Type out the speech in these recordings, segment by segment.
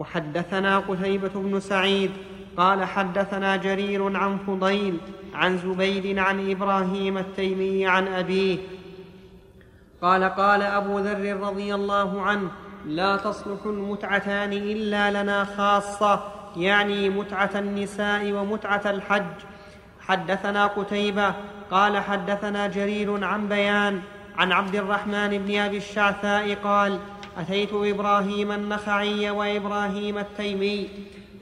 وحدثنا قتيبة بن سعيد قال حدثنا جرير عن فضيل عن زبيد عن إبراهيم التيمي عن أبيه. قال قال أبو ذر رضي الله عنه لا تصلح المتعتان إلا لنا خاصة يعني متعة النساء ومتعة الحج. حدثنا قتيبة قال حدثنا جرير عن بيان عن عبد الرحمن بن أبي الشعثاء قال أتيت إبراهيم النخعي وإبراهيم التيمي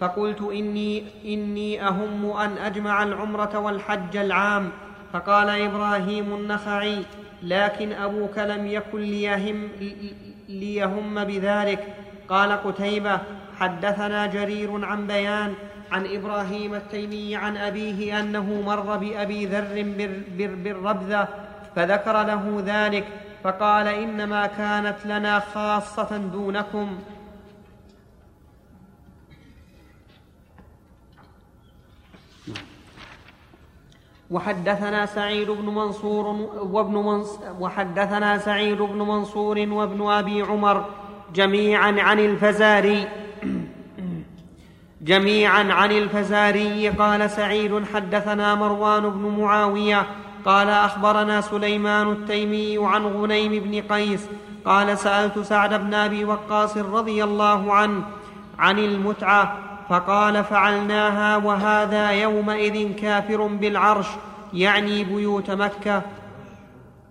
فقلت إني, إني أهم أن أجمع العمرة والحج العام. فقال إبراهيم النخعي لكن أبوك لم يكن ليهم, ليهم بذلك. قال قتيبة حدثنا جرير عن بيان عن إبراهيم التيمي عن أبيه أنه مر بأبي ذر بالربذة فذكر له ذلك. فقال إنما كانت لنا خاصة دونكم. وحدثنا سعيد بن منصور وابن منص وحدثنا سعيد بن منصور وابن أبي عمر جميعا عن الفزاري. جميعا عن الفزاري. قال سعيد حدثنا مروان بن معاوية قال أخبرنا سليمان التيمي عن غنيم بن قيس قال سألت سعد بن أبي وقاص رضي الله عنه عن المتعة فقال فعلناها وهذا يومئذ كافر بالعرش يعني بيوت مكة.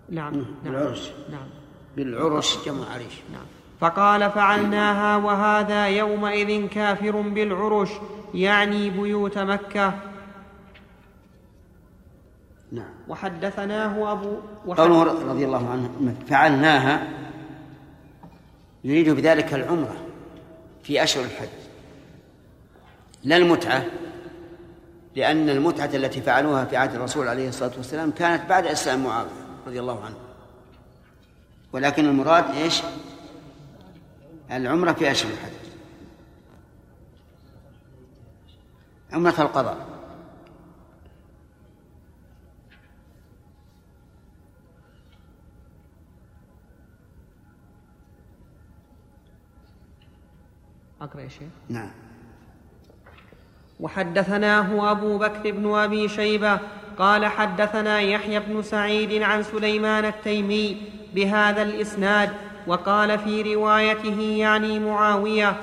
نعم, نعم بالعرش. نعم. بالعرش جمع عريش. نعم. فقال فعلناها وهذا يومئذ كافر بالعرش يعني بيوت مكة. نعم. وحدثناه أبو قوله رضي الله عنه فعلناها يريد بذلك العمرة في أشهر الحج. لا المتعة لأن المتعة التي فعلوها في عهد الرسول عليه الصلاة والسلام كانت بعد إسلام معاوية رضي الله عنه. ولكن المراد إيش؟ العمرة في أشهر الحج. عمرة القضاء. أقرأ يا شيخ. نعم. وحدثناه أبو بكر بن أبي شيبة قال حدثنا يحيى بن سعيد عن سليمان التيمي بهذا الإسناد وقال في روايته يعني معاوية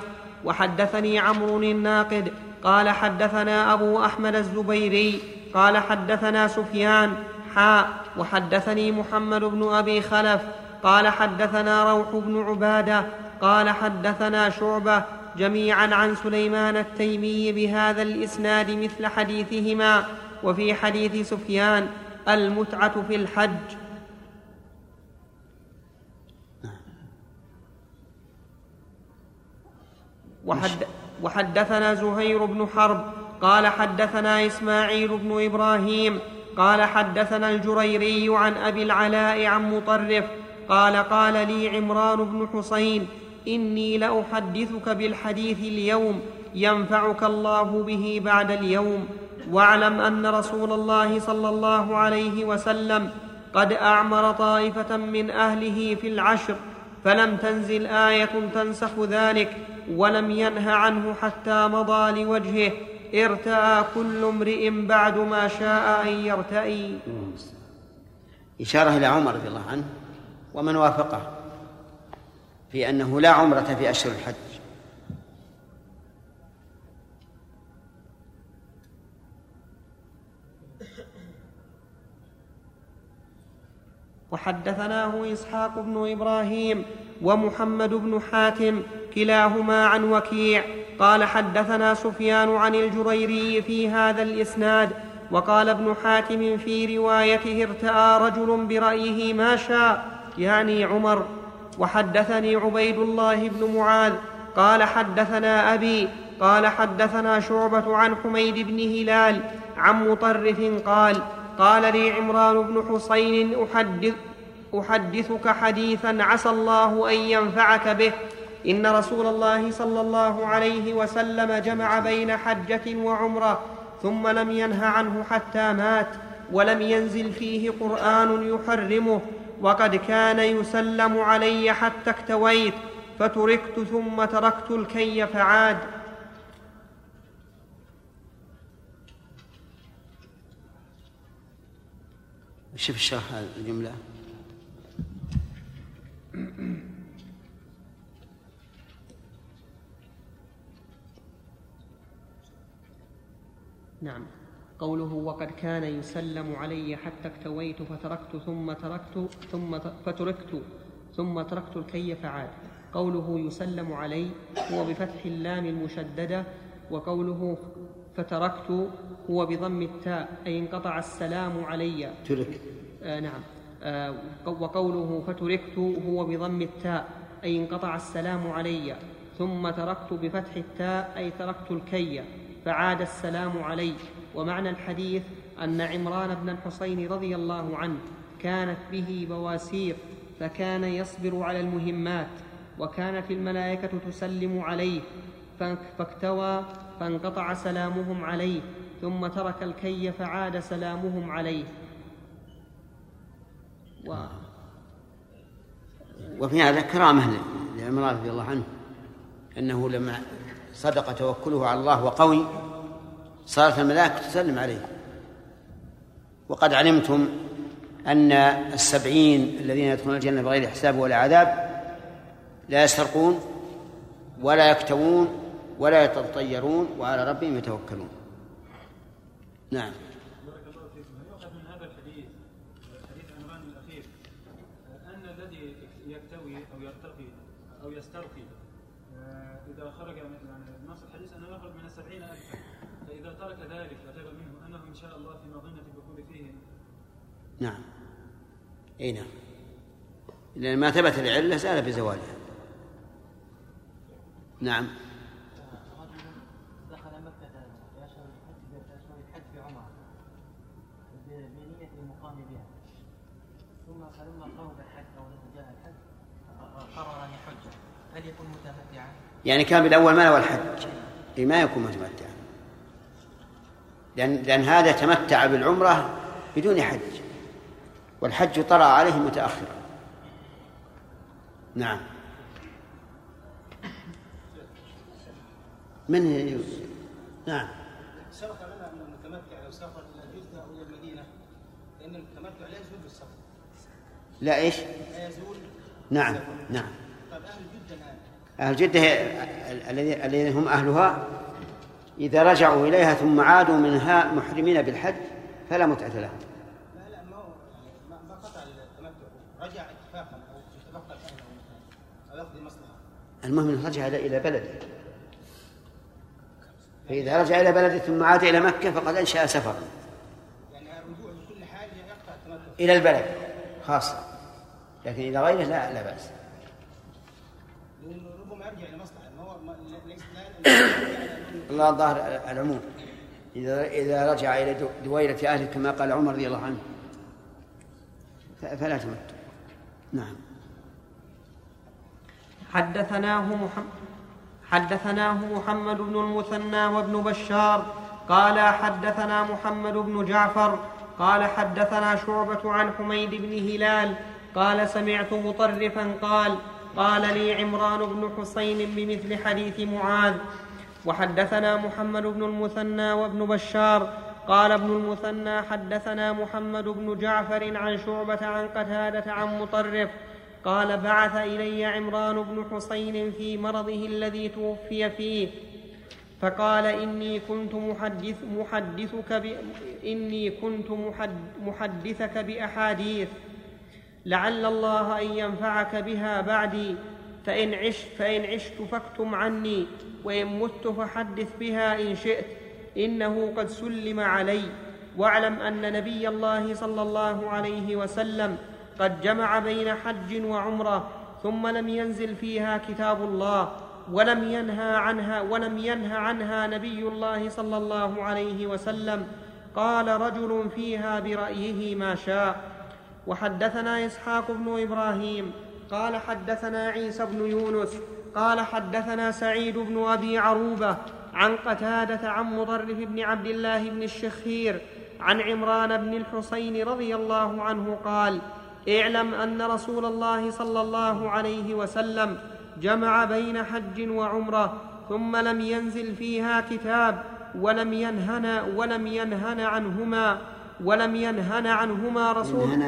وحدثني عمرو الناقد قال حدثنا أبو أحمد الزبيري قال حدثنا سفيان حاء وحدثني محمد بن أبي خلف قال حدثنا روح بن عبادة قال حدثنا شعبة جميعا عن سليمان التيمي بهذا الإسناد مثل حديثهما. وفي حديث سفيان المتعة في الحج. وحد وحدثنا زهير بن حرب قال حدثنا إسماعيل بن إبراهيم قال حدثنا الجريري عن أبي العلاء عن مطرف قال قال لي عمران بن حسين إني لأحدثك بالحديث اليوم ينفعك الله به بعد اليوم. واعلم أن رسول الله صلى الله عليه وسلم قد أعمر طائفة من أهله في العشر فلم تنزل آية تنسخ ذلك ولم ينه عنه حتى مضى لوجهه. ارتأى كل امرئ بعد ما شاء أن يرتئي. إشارة إلى عمر رضي الله عنه ومن وافقه. في أنه لا عمرة في أشهر الحج. وحدثناه إسحاق بن إبراهيم ومحمد بن حاتم كلاهما عن وكيع. قال حدثنا سفيان عن الجريري في هذا الإسناد وقال ابن حاتم في روايته ارتأى رجل برأيه ما شاء يعني عمر وحدثني عبيد الله بن معاذ قال حدثنا أبي قال حدثنا شعبة عن حميد بن هلال عن مطرف قال قال لي عمران بن حسين أحدث أحدثك حديثا عسى الله أن ينفعك به. إن رسول الله صلى الله عليه وسلم جمع بين حجة وعمرة ثم لم ينه عنه حتى مات ولم ينزل فيه قرآن يحرمه. وقد كان يسلم علي حتى اكتويت فتركت ثم تركت الكي فعاد. شوف الشرح الجملة. نعم. قوله وقد كان يسلم علي حتى اكتويت فتركت ثم تركت ثم فتركت ثم تركت الكي فعاد. قوله يسلم علي هو بفتح اللام المشددة وقوله فتركت هو بضم التاء أي انقطع السلام علي. ترك. آه نعم. آه وقوله فتركت هو بضم التاء أي انقطع السلام علي. ثم تركت بفتح التاء أي تركت الكي فعاد السلام علي. ومعنى الحديث أن عمران بن الحصين رضي الله عنه كانت به بواسير فكان يصبر على المهمات وكانت الملائكة تسلم عليه فاكتوى فانقطع سلامهم عليه ثم ترك الكي فعاد سلامهم عليه. و وفي هذا كرامة لعمران رضي الله عنه أنه لما صدق توكله على الله وقوي صارت الملائكة تسلم عليه. وقد علمتم أن السبعين الذين يدخلون الجنة بغير حساب ولا عذاب لا يسرقون ولا يكتوون ولا يتطيرون وعلى ربهم يتوكلون. نعم بارك الله فيكم هل يؤخذ من هذا الحديث حديث عنوان الاخير ان الذي يكتوي أو يرتقي أو يسترقي آه، اذا خرج من يعني نص الحديث انه يخرج من السبعين الفا فاذا ترك ذلك وتاب منه انه ان شاء الله في مظنه الدخول فيه نعم. إي نعم. لأن ما ثبت العلة زال بزوالها نعم؟ يعني كان بالأول ما له الحج. ما يكون متمتعا. لأن لأن هذا تمتع بالعمرة بدون حج. والحج طرأ عليه متأخرا. نعم. من هي نعم. سبق لنا ان المتمتع لو سافر إلى جده أو إلى المدينة لأن المتمتع لا يزول بالسفر. لا إيش؟ لا يزول. نعم نعم. طيب أهل جدة الآن. أهل جدة الذين الذين هم أهلها. إذا رجعوا إليها ثم عادوا منها محرمين بالحج فلا متعة لهم لا لا ما هو يعني ما ما قطع التمتع رجع اتفاقا أو يتبقى اهله أو يقضي مصلحه المهم أنه رجع إلى بلده. فإذا رجع إلى بلده ثم عاد إلى مكة فقد أنشأ سفرا. يعني الرجوع لكل حاجة يقطع التمتع إلى البلد خاصة. لكن إذا غيره لا لا بأس. ربما يرجع هو ليس إلى- الله ظاهر العموم. إذا إذا رجع إلى دو- دويرة أهله كما قال عمر رضي الله عنه. فلا تمتع. نعم. حدثناه محمد حدثناه محمد بن المثنى وابن بشار قال حدثنا محمد بن جعفر قال حدثنا شعبة عن حميد بن هلال قال سمعت مطرفا قال قال لي عمران بن حسين بمثل حديث معاذ. وحدثنا محمد بن المثنى وابن بشار قال ابن المثنى حدثنا محمد بن جعفر عن شعبة عن قتادة عن مطرف قال بعث إلي عمران بن حسين في مرضه الذي توفي فيه. فقال إني كنت محدث محدثك ب... إني كنت محد... محدثك بأحاديث. لعل الله أن ينفعك بها بعدي. فإن عشت فإن عشت فاكتم عني وإن مت فحدث بها إن شئت. إنه قد سلم علي. واعلم أن نبي الله صلى الله عليه وسلم قد جمع بين حج وعمرة ثم لم ينزل فيها كتاب الله ولم ينهى عنها ولم ينه عنها نبي الله صلى الله عليه وسلم. قال رجل فيها برأيه ما شاء. وحدثنا إسحاق بن إبراهيم قال حدثنا عيسى بن يونس قال حدثنا سعيد بن أبي عروبة عن قتادة عن مضرف بن عبد الله بن الشخير عن عمران بن الحصين رضي الله عنه قال اعلم أن رسول الله صلى الله عليه وسلم جمع بين حج وعمرة ثم لم ينزل فيها كتاب ولم ينهنا ولم ينهن عنهما ولم ينهن عنهما رسول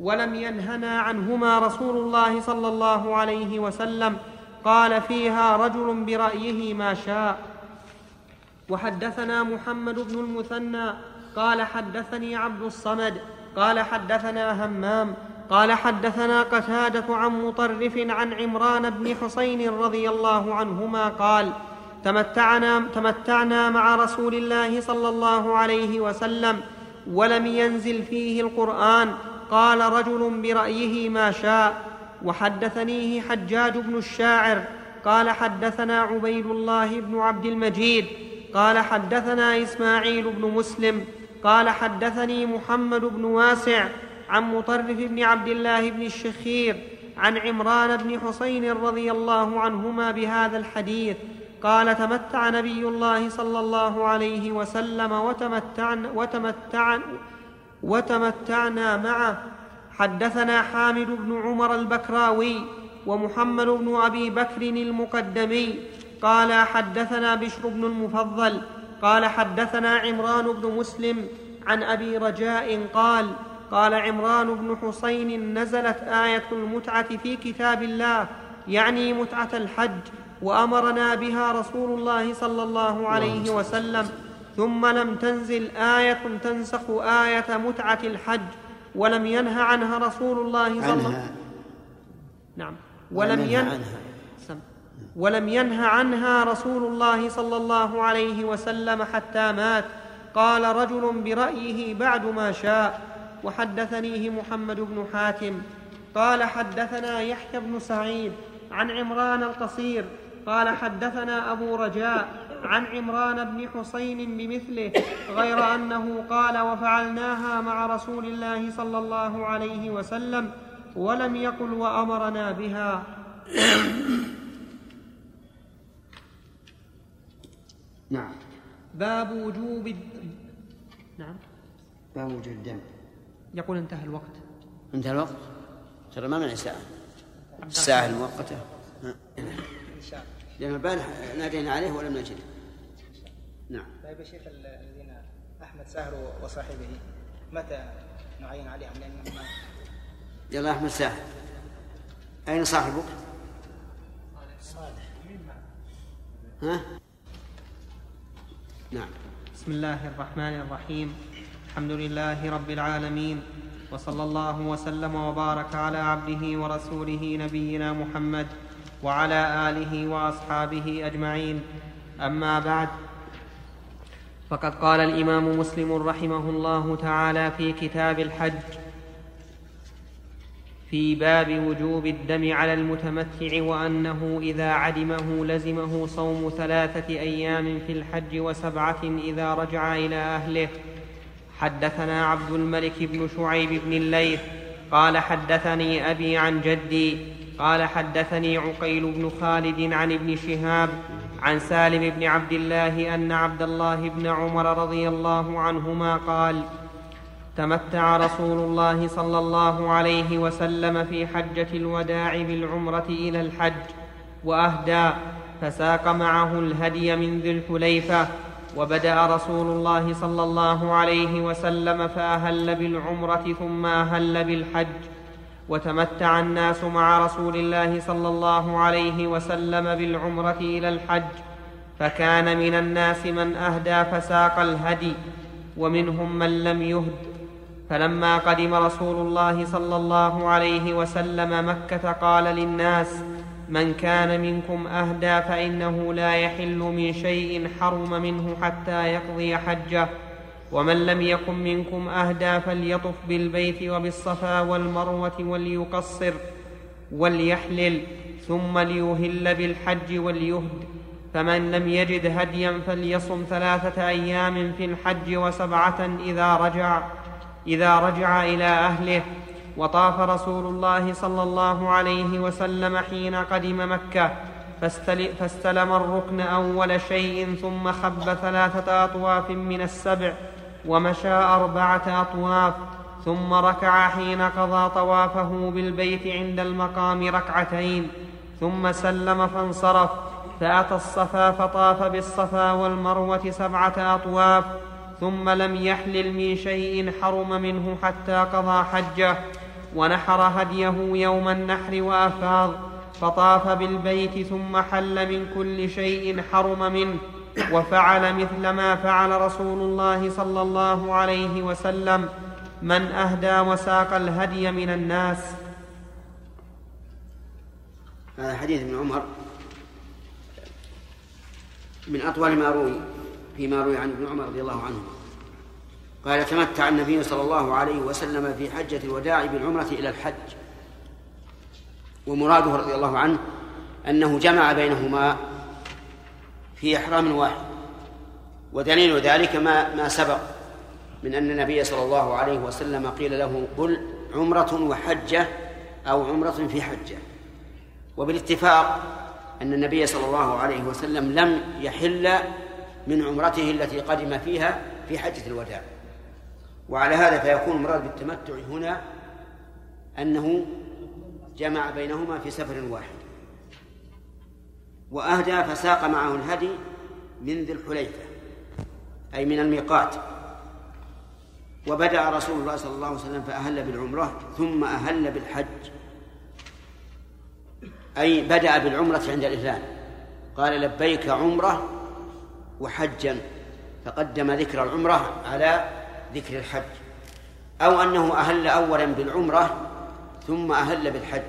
ولم ينهنا عنهما رسول الله صلى الله عليه وسلم. قال فيها رجل برأيه ما شاء. وحدثنا محمد بن المثنى قال حدثني عبد الصمد قال حدثنا همام قال حدثنا قتادة عن مطرف عن عمران بن حسين رضي الله عنهما قال تمتعنا, تمتعنا مع رسول الله صلى الله عليه وسلم ولم ينزل فيه القرآن. قال رجل برأيه ما شاء. وحدثنيه حجاج بن الشاعر. قال حدثنا عبيد الله بن عبد المجيد. قال حدثنا إسماعيل بن مسلم. قال حدثني محمد بن واسع عن مطرف بن عبد الله بن الشخير عن عمران بن حسين رضي الله عنهما بهذا الحديث. قال تمتع نبي الله صلى الله عليه وسلم وتمتعنا, وتمتعنا, وتمتعنا معه. حدثنا حامد بن عمر البكراوي ومحمد بن أبي بكر المقدمي. قال حدثنا بشر بن المفضل قال حدثنا عمران بن مسلم عن أبي رجاء قال قال عمران بن حسين نزلت آية المتعة في كتاب الله يعني متعة الحج وأمرنا بها رسول الله صلى الله عليه وسلم. ثم لم تنزل آية تنسخ آية متعة الحج ولم ينه عنها رسول الله صلى الله عنها. نعم. ولم ينه عنها. ولم ينه عنها رسول الله صلى الله عليه وسلم حتى مات. قال رجل برأيه بعد ما شاء. وحدثنيه محمد بن حاتم. قال حدثنا يحيى بن سعيد عن عمران القصير. قال حدثنا أبو رجاء عن عمران بن حسين بمثله غير أنه قال وفعلناها مع رسول الله صلى الله عليه وسلم ولم يقل وأمرنا بها. نعم. باب وجوب الد... نعم. باب وجود الدم. يقول انتهى الوقت. انتهى الوقت؟ ترى ما معي ساعة. الساعة المؤقتة. ها. لأن البارح نادينا عليه ولم نجده نعم. طيب يا شيخ ال- الذين أحمد ساهر وصاحبه متى نعين عليهم؟ لأن ما- يلا أحمد ساحر أين صاحبك؟ ها؟ نعم. بسم الله الرحمن الرحيم. الحمد لله رب العالمين وصلى الله وسلم وبارك على عبده ورسوله نبينا محمد وعلى آله وأصحابه أجمعين. أما بعد فقد قال الإمام مسلم رحمه الله تعالى في كتاب الحج في باب وجوب الدم على المتمتع وأنه إذا عدمه لزمه صوم ثلاثة أيام في الحج وسبعة إذا رجع إلى أهله. حدثنا عبد الملك بن شعيب بن الليث قال حدثني أبي عن جدي قال حدثني عقيل بن خالد عن ابن شهاب عن سالم بن عبد الله أن عبد الله بن عمر رضي الله عنهما قال تمتع رسول الله صلى الله عليه وسلم في حجة الوداع بالعمرة إلى الحج وأهدى فساق معه الهدي من ذي الحليفة وبدأ رسول الله صلى الله عليه وسلم فأهل بالعمرة ثم أهل بالحج وتمتع الناس مع رسول الله صلى الله عليه وسلم بالعمرة إلى الحج فكان من الناس من أهدى فساق الهدي ومنهم من لم يهد. فلما قدم رسول الله صلى الله عليه وسلم مكة قال للناس من كان منكم أهدى فإنه لا يحل من شيء حرم منه حتى يقضي حجه ومن لم يكن منكم أهدى فليطف بالبيت وبالصفا والمروة وليقصر وليحلل ثم ليهل بالحج وليهد فمن لم يجد هديا فليصم ثلاثة أيام في الحج وسبعة إذا رجع. إذا رجع إلى أهله وطاف رسول الله صلى الله عليه وسلم حين قدم مكة فاستل- فاستلم الركن أول شيء ثم خب ثلاثة أطواف من السبع ومشى أربعة أطواف ثم ركع حين قضى طوافه بالبيت عند المقام ركعتين ثم سلم فانصرف فأتى الصفا فطاف بالصفا والمروة سبعة أطواف ثم لم يحلل من شيء حرم منه حتى قضى حجه ونحر هديه يوم النحر وأفاض فطاف بالبيت ثم حل من كل شيء حرم منه وفعل مثل ما فعل رسول الله صلى الله عليه وسلم من أهدى وساق الهدي من الناس. هذا حديث ابن عمر من أطول ما روي. فيما روي عن ابن عمر رضي الله عنه قال تمتع النبي صلى الله عليه وسلم في حجة الوداع بالعمرة إلى الحج. ومراده رضي الله عنه أنه جمع بينهما في إحرام واحد. ودليل ذلك ما ما سبق من أن النبي صلى الله عليه وسلم قيل له قل عمرة وحجة أو عمرة في حجة. وبالاتفاق أن النبي صلى الله عليه وسلم لم يحل من عمرته التي قدم فيها في حجة الوداع. وعلى هذا فيكون المراد بالتمتع هنا أنه جمع بينهما في سفر واحد. وأهدى فساق معه الهدي من ذي الحليفة أي من الميقات. وبدأ رسول الله صلى الله عليه وسلم فأهل بالعمرة ثم أهل بالحج. أي بدأ بالعمرة عند الإهلال. قال لبيك عمرة وحجا فقدم ذكر العمرة على ذكر الحج أو أنه أهل أولا بالعمرة ثم أهل بالحج.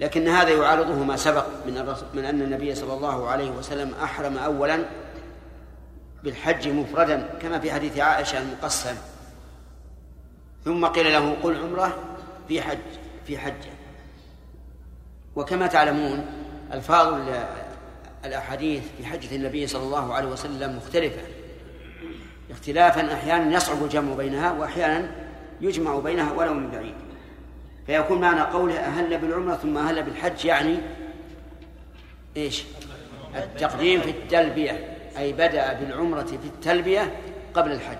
لكن هذا يعارضه ما سبق من من أن النبي صلى الله عليه وسلم أحرم أولا بالحج مفردا كما في حديث عائشة المقسم. ثم قيل له قل عمرة في حج في حجة. وكما تعلمون الفاظ الأحاديث في حجة النبي صلى الله عليه وسلم مختلفة. اختلافا أحيانا يصعب الجمع بينها واحيانا يجمع بينها ولو من بعيد. فيكون معنى قوله أهل بالعمرة ثم أهل بالحج يعني إيش؟ التقديم في التلبية أي بدأ بالعمرة في التلبية قبل الحج.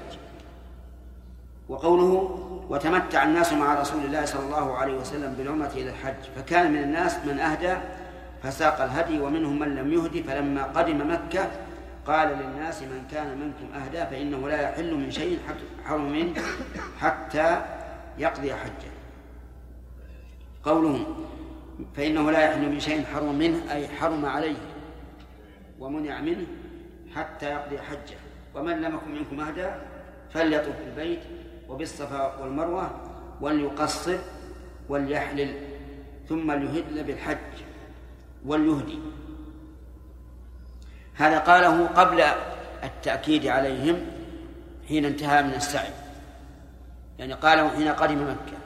وقوله وتمتع الناس مع رسول الله صلى الله عليه وسلم بالعمرة إلى الحج فكان من الناس من أهدى فساق الهدي ومنهم من لم يهدي فلما قدم مكة قال للناس من كان منكم أهدى فإنه لا يحل من شيء حرم منه حتى يقضي حجة. قوله فإنه لا يحل من شيء حرم منه أي حرم عليه ومنع منه حتى يقضي حجة. ومن لم يكن منكم أهدى فليطف بالبيت وبالصفا والمروة وليقصر وليحلل ثم ليهل بالحج. وليهدي هذا قاله قبل التأكيد عليهم حين انتهى من السعي. يعني قاله حين قدم مكة.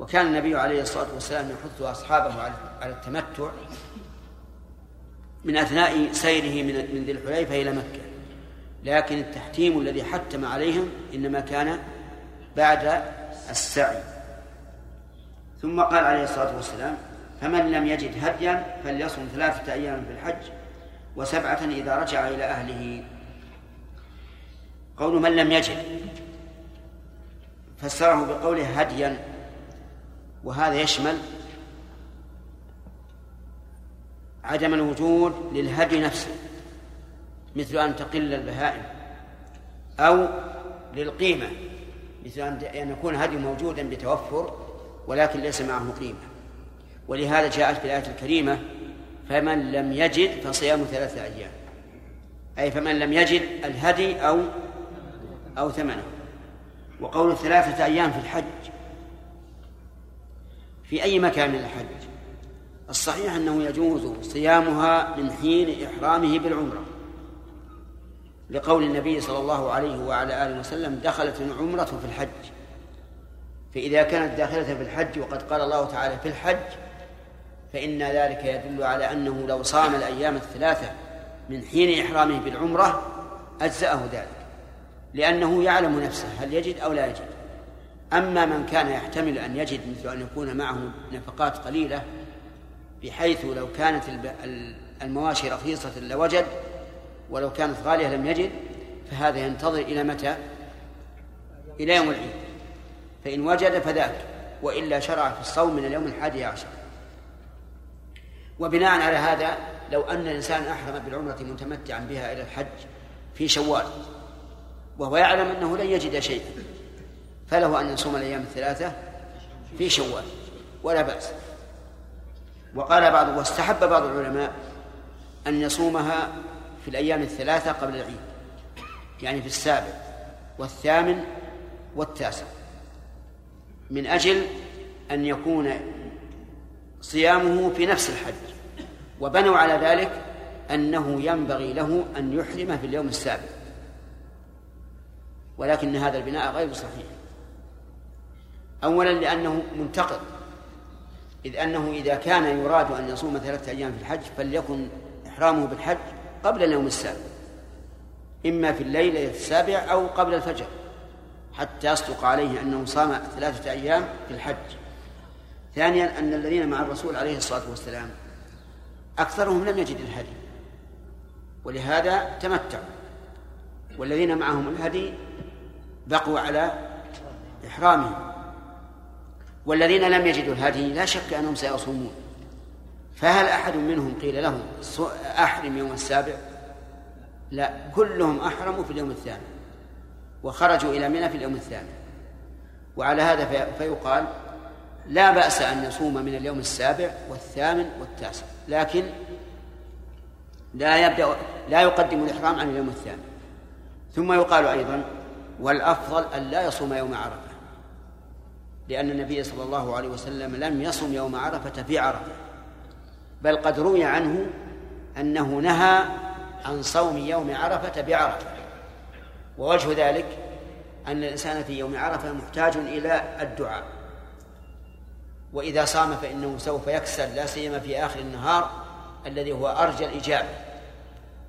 وكان النبي عليه الصلاة والسلام يحث أصحابه على التمتع من أثناء سيره من ذي الحليفة إلى مكة. لكن التحتيم الذي حتم عليهم إنما كان بعد السعي. ثم قال عليه الصلاة والسلام فمن لم يجد هديا فليصم ثلاثة أيام في الحج وسبعة إذا رجع إلى أهله. قول من لم يجد فسره بقوله هديا وهذا يشمل عدم الوجود للهدي نفسه مثل أن تقل البهائم أو للقيمة مثل أن يكون هدي موجودا بتوفر ولكن ليس معه قيمة. ولهذا جاءت في الآية الكريمة فمن لم يجد فصيام ثلاثة أيام. أي فمن لم يجد الهدي أو أو ثمنه. وقول ثلاثة أيام في الحج. في أي مكان من الحج؟ الصحيح أنه يجوز صيامها من حين إحرامه بالعمرة. لقول النبي صلى الله عليه وعلى آله وسلم دخلت العمرة في الحج. فإذا كانت داخلة في الحج وقد قال الله تعالى في الحج فإن ذلك يدل على أنه لو صام الأيام الثلاثة من حين إحرامه بالعمرة أجزأه ذلك لأنه يعلم نفسه هل يجد أو لا يجد. أما من كان يحتمل أن يجد مثل أن يكون معه نفقات قليلة بحيث لو كانت المواشي رخيصة لوجد ولو كانت غالية لم يجد فهذا ينتظر إلى متى؟ إلى يوم العيد. فإن وجد فذاك وإلا شرع في الصوم من اليوم الحادي عشر. وبناء على هذا لو أن الإنسان أحرم بالعمرة متمتعا بها إلى الحج في شوال وهو يعلم أنه لن يجد شيئا فله أن يصوم الأيام الثلاثة في شوال ولا بأس. وقال بعض واستحب بعض العلماء أن يصومها في الأيام الثلاثة قبل العيد يعني في السابع والثامن والتاسع من أجل أن يكون صيامه في نفس الحج وبنوا على ذلك أنه ينبغي له أن يحرم في اليوم السابع ولكن هذا البناء غير صحيح. أولا لأنه منتقد إذ أنه إذا كان يراد أن يصوم ثلاثة أيام في الحج فليكن إحرامه بالحج قبل اليوم السابع إما في الليلة السابع أو قبل الفجر حتى يصدق عليه أنه صام ثلاثة أيام في الحج. ثانيا أن الذين مع الرسول عليه الصلاة والسلام أكثرهم لم يجد الهدي ولهذا تمتعوا. والذين معهم الهدي بقوا على إحرامهم. والذين لم يجدوا الهدي لا شك أنهم سيصومون. فهل أحد منهم قيل له أحرم يوم السابع؟ لا كلهم أحرموا في اليوم الثاني وخرجوا إلى منى في اليوم الثاني. وعلى هذا فيقال لا بأس أن يصوم من اليوم السابع والثامن والتاسع لكن لا يبدأ لا يقدم الإحرام عن اليوم الثاني ثم يقال أيضا والأفضل أن لا يصوم يوم عرفة لأن النبي صلى الله عليه وسلم لم يصم يوم عرفة في عرفة بل قد روي عنه أنه نهى عن صوم يوم عرفة بعرفة. ووجه ذلك أن الإنسان في يوم عرفة محتاج إلى الدعاء. وإذا صام فإنه سوف يكسل لا سيما في آخر النهار الذي هو أرجى الإجابة.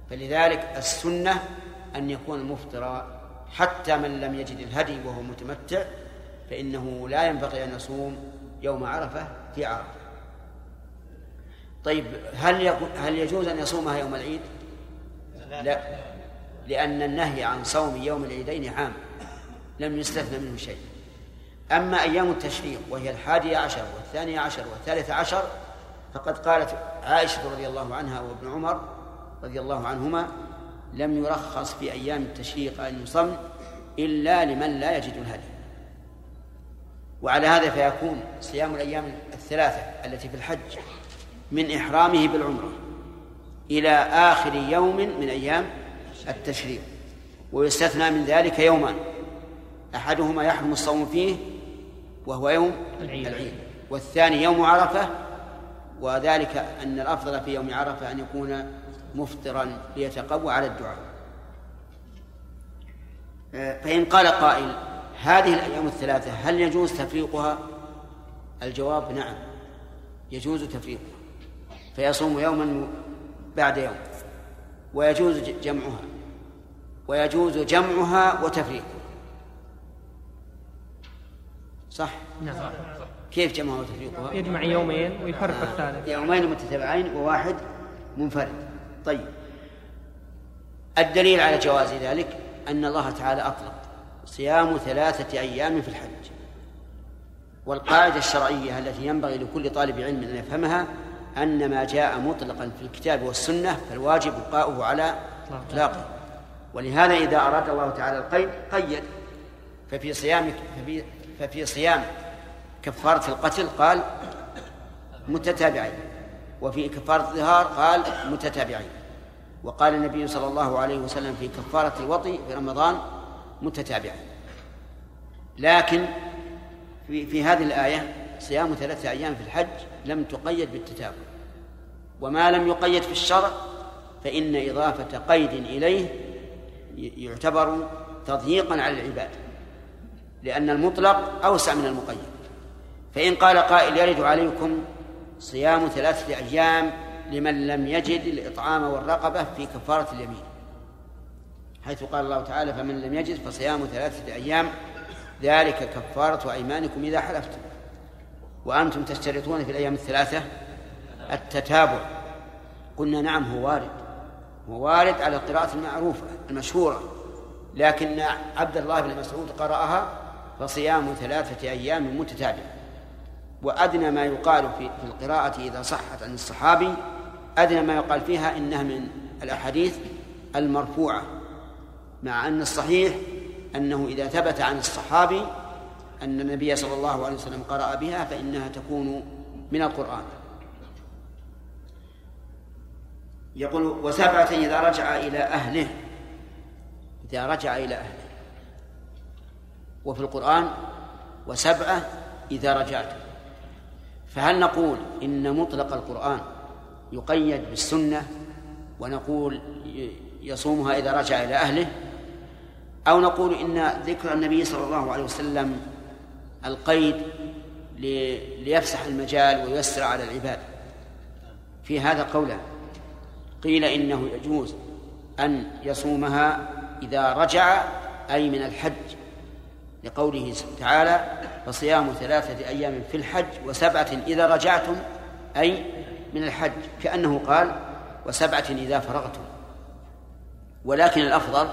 فلذلك السنة أن يكون مفطرا حتى من لم يجد الهدي وهو متمتع فإنه لا ينبغي أن يصوم يوم عرفة في عرفة. طيب هل هل يجوز أن يصومها يوم العيد؟ لا لأن النهي عن صوم يوم العيدين عام لم يستثنى منه شيء. أما أيام التشريق وهي الحادية عشر والثانية عشر والثالثة عشر فقد قالت عائشة رضي الله عنها وابن عمر رضي الله عنهما لم يرخص في أيام التشريق أن يصم إلا لمن لا يجد الهدي. وعلى هذا فيكون صيام الأيام الثلاثة التي في الحج من إحرامه بالعمرة إلى آخر يوم من أيام التشريق ويستثنى من ذلك يومان أحدهما يحرم الصوم فيه وهو يوم العيد, العيد. والثاني يوم عرفة وذلك أن الأفضل في يوم عرفة أن يكون مفطرا ليتقوى على الدعاء. فإن قال قائل هذه الأيام الثلاثة هل يجوز تفريقها؟ الجواب نعم يجوز تفريقها. فيصوم يوما بعد يوم ويجوز جمعها ويجوز جمعها وتفريقها. صح؟ نعم. كيف جمعها وتفريقها؟ يجمع يومين ويفرق الثالث. يومين متتابعين وواحد منفرد. طيب. الدليل على جواز ذلك أن الله تعالى أطلق صيام ثلاثة أيام في الحج. والقاعدة الشرعية التي ينبغي لكل طالب علم أن يفهمها أن ما جاء مطلقا في الكتاب والسنة فالواجب بقاؤه على إطلاقه. ولهذا إذا أراد الله تعالى القيد قيد. ففي صيام ففي, ففي صيام كفارة القتل قال متتابعين وفي كفارة الظهار قال متتابعين. وقال النبي صلى الله عليه وسلم في كفارة الوطي في رمضان متتابعين. لكن في في هذه الآية صيام ثلاثة أيام في الحج لم تقيد بالتتابع. وما لم يقيد في الشرع فإن إضافة قيد إليه يعتبر تضييقا على العباد لأن المطلق أوسع من المقيد. فإن قال قائل يرد عليكم صيام ثلاثة أيام لمن لم يجد الإطعام والرقبة في كفارة اليمين. حيث قال الله تعالى فمن لم يجد فصيام ثلاثة أيام ذلك كفارة أيمانكم إذا حلفتم. وأنتم تشترطون في الأيام الثلاثة التتابع. قلنا نعم هو وارد. هو وارد على القراءة المعروفة المشهورة. لكن عبد الله بن مسعود قرأها فصيام ثلاثة أيام متتابعة وأدنى ما يقال في القراءة إذا صحت عن الصحابي أدنى ما يقال فيها إنها من الأحاديث المرفوعة مع أن الصحيح أنه إذا ثبت عن الصحابي أن النبي صلى الله عليه وسلم قرأ بها فإنها تكون من القرآن. يقول وسبعة إذا رجع إلى أهله. إذا رجع إلى أهله. وفي القرآن وسبعة إذا رجعت. فهل نقول إن مطلق القرآن يقيد بالسنة ونقول يصومها إذا رجع إلى أهله؟ أو نقول إن ذكر النبي صلى الله عليه وسلم القيد ليفسح المجال وييسر على العباد. في هذا قولان قيل إنه يجوز أن يصومها إذا رجع أي من الحج. لقوله تعالى فصيام ثلاثة أيام في الحج وسبعة إذا رجعتم أي من الحج كأنه قال وسبعة إذا فرغتم ولكن الأفضل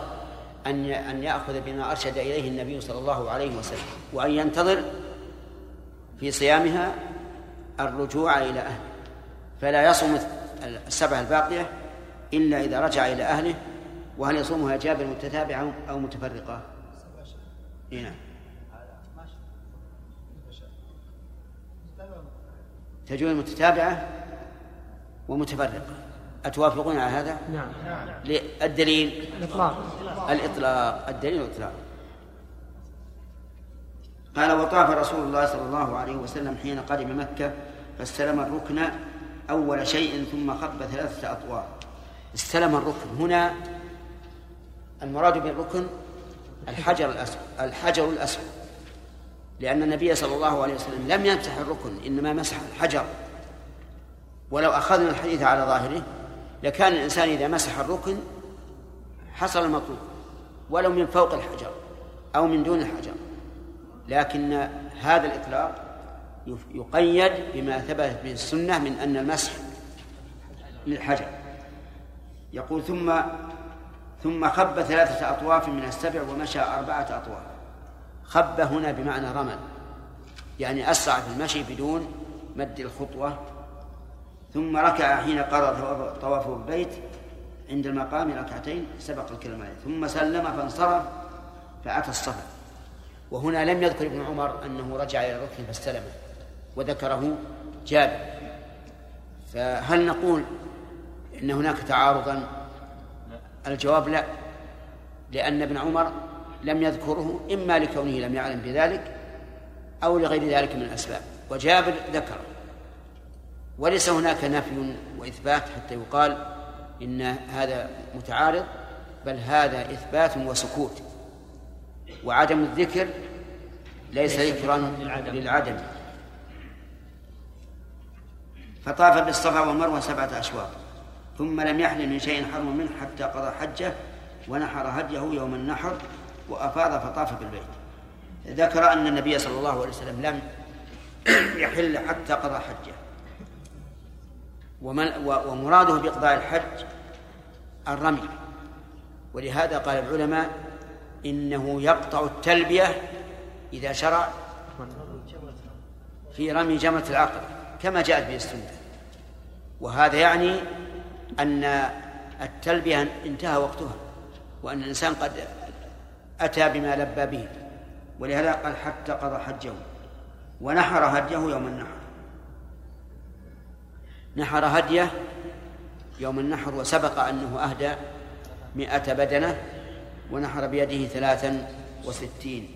أن أن يأخذ بما أرشد إليه النبي صلى الله عليه وسلم وأن ينتظر في صيامها الرجوع إلى أهله فلا يصوم السبعة الباقية إلا إذا رجع إلى أهله وهل يصومها جابر متتابعة أو متفرقة؟ إيه نعم. تجوز متتابعة ومتفرقة. أتوافقون على هذا؟ نعم. الدليل الإطلاق. الإطلاق. الدليل الإطلاق قال وطاف رسول الله صلى الله عليه وسلم حين قدم مكة فاستلم الركن أول شيء ثم خطب ثلاثة أطوار. استلم الركن. هنا المراد بالركن الحجر الأسود الحجر الأسود. لأن النبي صلى الله عليه وسلم لم يمسح الركن إنما مسح الحجر. ولو أخذنا الحديث على ظاهره لكان الإنسان إذا مسح الركن حصل المطلوب ولو من فوق الحجر أو من دون الحجر. لكن هذا الإطلاق يقيد بما ثبت به السنة من أن المسح للحجر يقول ثم ثم خب ثلاثة أطواف من السبع ومشى أربعة أطواف. خب هنا بمعنى رمل. يعني أسرع في المشي بدون مد الخطوة. ثم ركع حين قرأ طوافه البيت عند المقام ركعتين سبق الكلمة ثم سلم فانصرف فأتى الصفا. وهنا لم يذكر ابن عمر أنه رجع إلى الركن فاستلمه وذكره جابر. فهل نقول إن هناك تعارضا الجواب لا لأن ابن عمر لم يذكره إما لكونه لم يعلم بذلك أو لغير ذلك من الأسباب وجابر ذكر. وليس هناك نفي وإثبات حتى يقال إن هذا متعارض بل هذا إثبات وسكوت. وعدم الذكر ليس ذكرا للعدم. فطاف بالصفا والمروة سبعة أشواط. ثم لم يحلم من شيء حرم منه حتى قضى حجه ونحر هديه يوم النحر وأفاض فطاف بالبيت. ذكر أن النبي صلى الله عليه وسلم لم يحل حتى قضى حجه. ومراده بإقضاء الحج الرمي. ولهذا قال العلماء إنه يقطع التلبية إذا شرع في رمي جمرة العقبة كما جاءت به السنة. وهذا يعني أن التلبية انتهى وقتها وأن الإنسان قد أتى بما لبى به ولهذا قال حتى قضى حجه ونحر هديه يوم النحر. نحر هديه يوم النحر وسبق أنه أهدى مئة بدنة ونحر بيده ثلاثا وستين.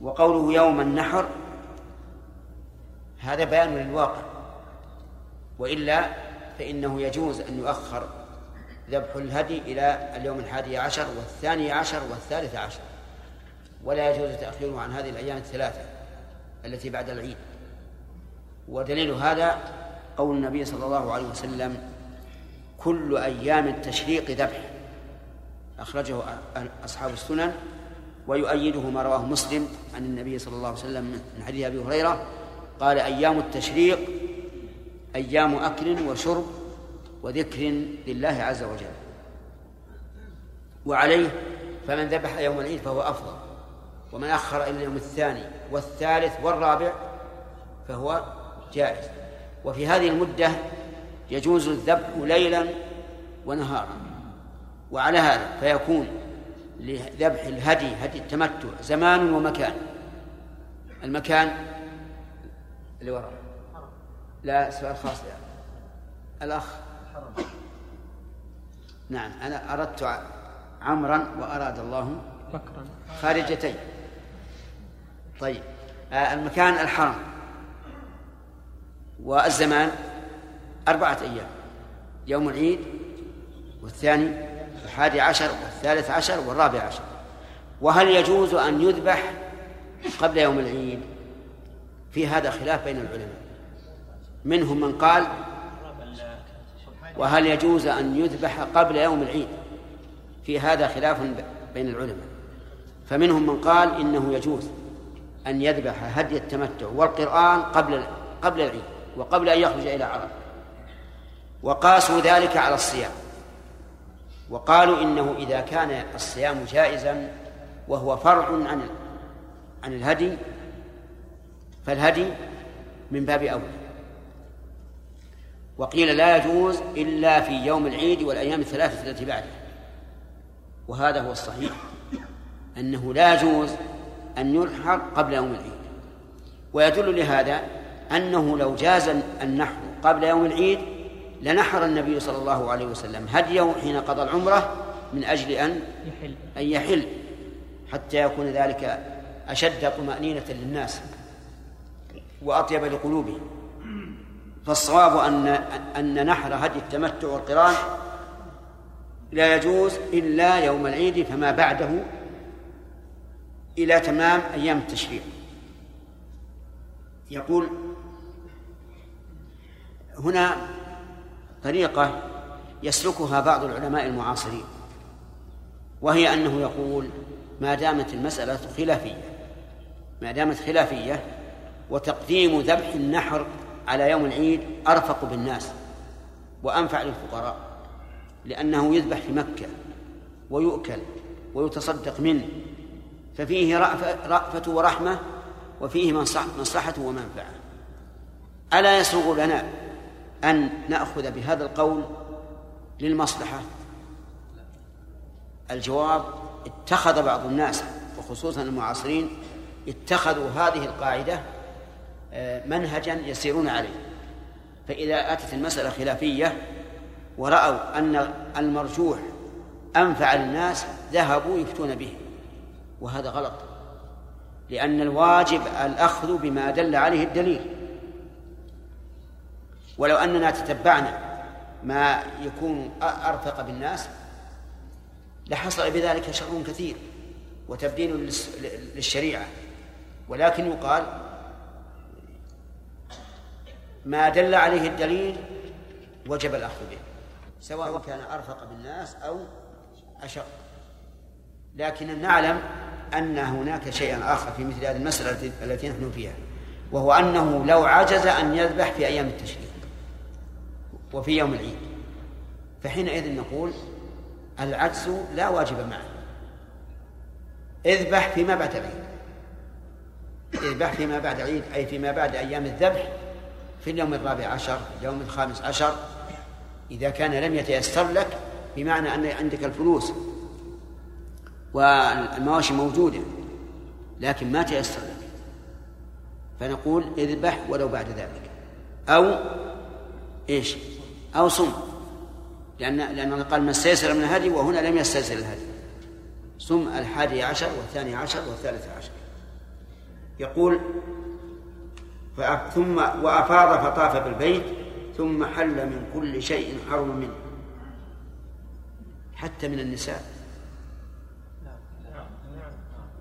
وقوله يوم النحر هذا بيان للواقع وإلا فإنه يجوز أن يؤخر ذبح الهدي إلى اليوم الحادي عشر والثاني عشر والثالث عشر. ولا يجوز تأخيره عن هذه الأيام الثلاثة التي بعد العيد. ودليل هذا قول النبي صلى الله عليه وسلم كل أيام التشريق ذبح. أخرجه أصحاب السنن ويؤيده ما رواه مسلم عن النبي صلى الله عليه وسلم من حديث أبي هريرة قال أيام التشريق أيام أكل وشرب وذكر لله عز وجل. وعليه فمن ذبح يوم العيد فهو أفضل ومن أخر إلى اليوم الثاني والثالث والرابع فهو جائز. وفي هذه المدة يجوز الذبح ليلا ونهارا. وعلى هذا فيكون لذبح الهدي هدي التمتع زمان ومكان. المكان اللي وراء لا سؤال خاص. يعني. الأخ. نعم أنا أردت عمرا وأراد الله بكرا. خارجتين. طيب آه، المكان الحرم والزمان أربعة أيام. يوم العيد والثاني الحادي عشر والثالث عشر والرابع عشر. وهل يجوز أن يذبح قبل يوم العيد؟ في هذا خلاف بين العلماء. منهم من قال وهل يجوز أن يذبح قبل يوم العيد؟ في هذا خلاف بين العلماء. فمنهم من قال إنه يجوز أن يذبح هدي التمتع والقرآن قبل قبل العيد وقبل أن يخرج إلى عرب. وقاسوا ذلك على الصيام. وقالوا إنه إذا كان الصيام جائزا وهو فرع عن عن الهدي فالهدي من باب أولى. وقيل لا يجوز إلا في يوم العيد والأيام الثلاثة التي بعده. وهذا هو الصحيح أنه لا يجوز أن ينحر قبل يوم العيد. ويدل لهذا أنه لو جاز النحر قبل يوم العيد لنحر النبي صلى الله عليه وسلم هديه حين قضى العمرة من أجل أن يحل. أن يحل حتى يكون ذلك أشد طمأنينة للناس وأطيب لقلوبهم. فالصواب أن أن نحر هدي التمتع والقران لا يجوز إلا يوم العيد فما بعده إلى تمام أيام التشريع يقول هنا طريقة يسلكها بعض العلماء المعاصرين وهي أنه يقول ما دامت المسألة خلافية ما دامت خلافية وتقديم ذبح النحر على يوم العيد أرفق بالناس وأنفع للفقراء لأنه يذبح في مكة ويؤكل ويتصدق منه ففيه رأفة, رأفة ورحمة وفيه مصلحة ومنفعة. ألا يسوغ لنا أن نأخذ بهذا القول للمصلحة؟ الجواب اتخذ بعض الناس وخصوصا المعاصرين اتخذوا هذه القاعدة منهجا يسيرون عليه. فإذا أتت المسألة خلافية ورأوا أن المرجوح أنفع للناس ذهبوا يفتون به. وهذا غلط. لأن الواجب الأخذ بما دل عليه الدليل. ولو أننا تتبعنا ما يكون أرفق بالناس لحصل بذلك شر كثير وتبديل للشريعة. ولكن يقال ما دل عليه الدليل وجب الأخذ به سواء كان أرفق بالناس أو أشق لكن نعلم أن هناك شيئا آخر في مثل هذه المسألة التي نحن فيها وهو أنه لو عجز أن يذبح في أيام التشريق وفي يوم العيد. فحينئذ نقول العجز لا واجب معه. اذبح فيما بعد العيد. اذبح فيما بعد العيد أي فيما بعد أيام الذبح في اليوم الرابع عشر اليوم الخامس عشر إذا كان لم يتيسر لك بمعنى أن عندك الفلوس والمواشي موجودة لكن ما تيسر لك. فنقول اذبح ولو بعد ذلك. أو إيش؟ أو صم. لأن لأنه قال ما استيسر من الهدي وهنا لم يستيسر الهدي. صم الحادي عشر والثاني عشر والثالث عشر. يقول ثم وأفاض فطاف بالبيت ثم حل من كل شيء حرم منه حتى من النساء.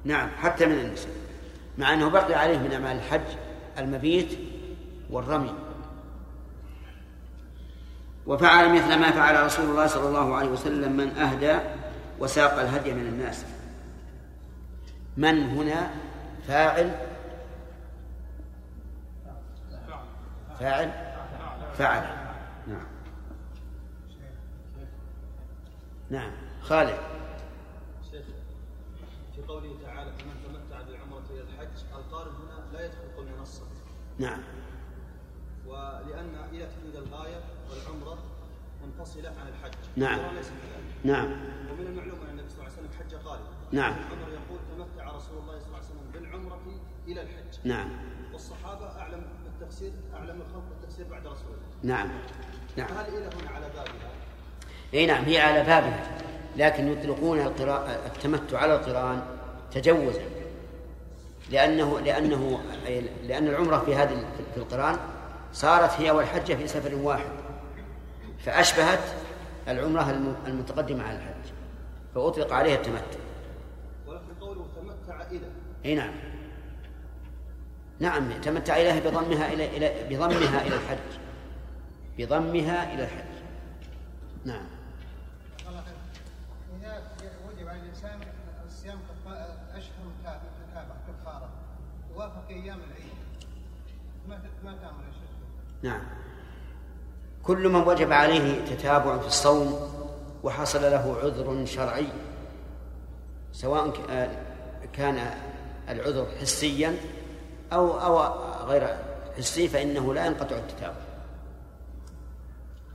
نعم حتى من النساء. مع أنه بقي عليه من أعمال الحج المبيت والرمي. وفعل مثل ما فعل رسول الله صلى الله عليه وسلم من أهدى وساق الهدي من الناس. من هنا فاعل فاعل؟ فعل نعم. نعم. خالد. شيخ في قوله تعالى فمن تمتع بالعمرة إلى الحج القارن هنا لا يدخل ضمن نعم. ولأن إلى تحديد الغاية والعمرة منفصلة عن الحج. نعم. نعم. ومن المعلوم أن النبي صلى الله عليه وسلم حج قارئ نعم. عمر يقول تمتع رسول الله صلى الله عليه وسلم بالعمرة إلى الحج. نعم. والصحابة أعلم بالتفسير أعلم الخلق بالتفسير بعد رسول الله نعم نعم. فهل إلى هنا على بابها؟ إي نعم هي على بابها. لكن يطلقون القراءة التمتع على القرآن تجوزا. لأنه لأنه لأن العمرة في هذه في القرآن صارت هي والحجة في سفر واحد. فأشبهت العمرة المتقدمة على الحج. فأطلق عليها التمتع. ولكن قوله تمتع إلى. إي نعم. نعم تمتع إليها بضمها إلى إلى بضمها إلى الحج بضمها إلى الحج نعم. نعم. كل من وجب عليه تتابع في الصوم وحصل له عذر شرعي سواء آه، كان العذر حسيا أو أو غير حسي فإنه لا ينقطع التتابع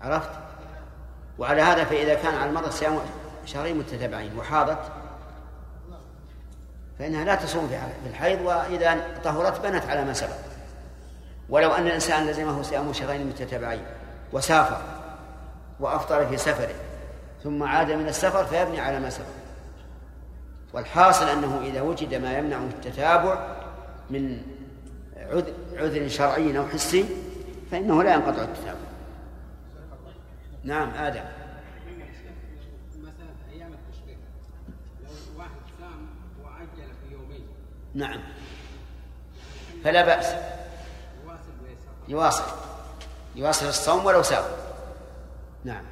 عرفت؟ وعلى هذا فإذا كان على المرأة صيام شهرين متتابعين وحاضت فإنها لا تصوم في الحيض وإذا طهرت بنت على ما سبق. ولو أن الإنسان لزمه صيام شهرين متتابعين وسافر وأفطر في سفره ثم عاد من السفر فيبني على ما سبق. والحاصل أنه إذا وجد ما يمنع التتابع من عذر, شرعي أو حسي فإنه لا ينقطع التتابع نعم آدم. نعم. فلا بأس. يواصل. يواصل الصوم ولو سافر نعم؟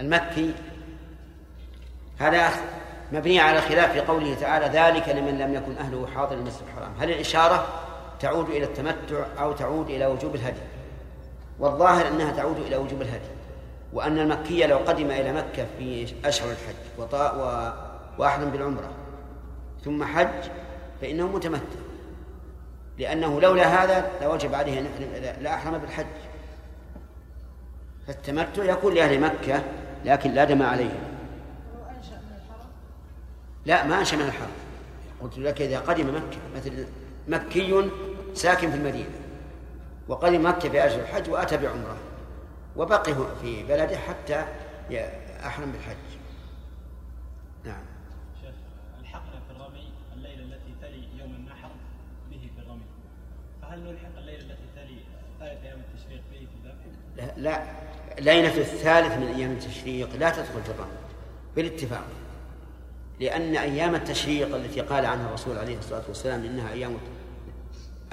المكي هذا مبني على خلاف في قوله تعالى ذلك لمن لم يكن أهله حاضر المسجد الحرام. هل الإشارة تعود إلى التمتع أو تعود إلى وجوب الهدي؟ والظاهر أنها تعود إلى وجوب الهدي وأن المكي لو قدم إلى مكة في أشهر الحج وطا و... وأحرم بالعمرة ثم حج فإنه متمتع لأنه لولا هذا لوجب عليه أن يحرم لأحرم بالحج. فالتمتع يكون لأهل مكة لكن لا دم عليهم ولو أنشأ من الحرم لا ما من الحرم قلت لك إذا قدم مكة مثل مكي ساكن في المدينة وقدم مكة في أجل الحج وأتى بعمرة وبقي في بلده حتى أحرم بالحج. نعم. شيخ الحقنا في الرمي الليلة التي تلي يوم النحر به في الرمي. فهل نلحق الليلة التي تلي ثالث أيام التشريق به في؟ لا ليلة الثالث من أيام التشريق لا تدخل في الرمي بالاتفاق. لأن أيام التشريق التي قال عنها الرسول عليه الصلاة والسلام إنها أيام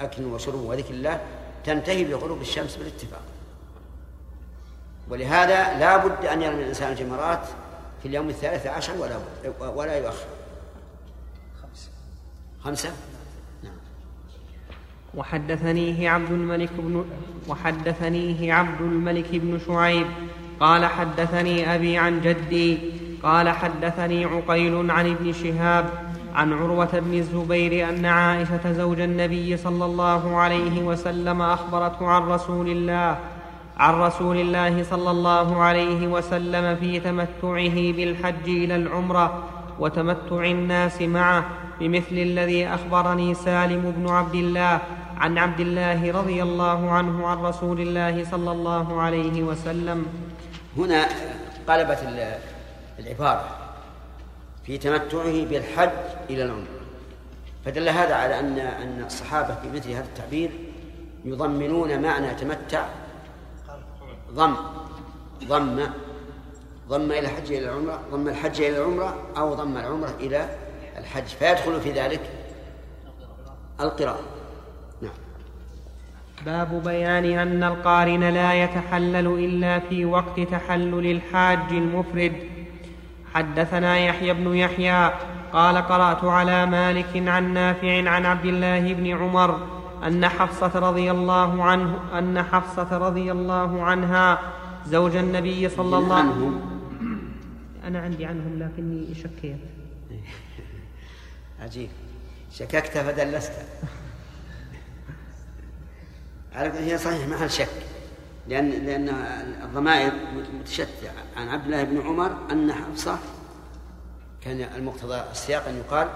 أكل وشرب وذكر الله تنتهي بغروب الشمس بالاتفاق. ولهذا لا بد أن يرمي الإنسان الجمرات في اليوم الثالث عشر ولا ولا يؤخر. خمسة خمسة. نعم. وحدثنيه عبد الملك بن وحدثنيه عبد الملك بن شعيب قال حدثني أبي عن جدي قال حدثني عقيل عن ابن شهاب عن عروة بن الزبير أن عائشة زوج النبي صلى الله عليه وسلم أخبرته عن رسول الله عن رسول الله صلى الله عليه وسلم في تمتعه بالحج إلى العمرة وتمتع الناس معه بمثل الذي أخبرني سالم بن عبد الله عن عبد الله رضي الله عنه عن رسول الله صلى الله عليه وسلم. هنا قلبت العبارة في تمتعه بالحج إلى العمرة. فدل هذا على أن أن الصحابة في مثل هذا التعبير يضمنون معنى تمتع. ضم. ضم. ضم إلى الحج إلى العمرة. ضم الحج إلى العمرة أو ضم العمرة إلى الحج. فيدخل في ذلك القراءة. نعم. باب بيان أن القارن لا يتحلل إلا في وقت تحلل الحاج المفرد. حدثنا يحيى بن يحيى قال قرأت على مالك عن نافع عن عبد الله بن عمر أن حفصة رضي الله عنه أن حفصة رضي الله عنها زوج النبي صلى الله عليه عنهم. أنا عندي عنهم لكني شكيت. عجيب. شككت فدلست. على هي صحيح محل شك؟ لأن لأن الضمائر متشتتة عن عبد الله بن عمر أن حفصة كان المقتضى السياق أن يقال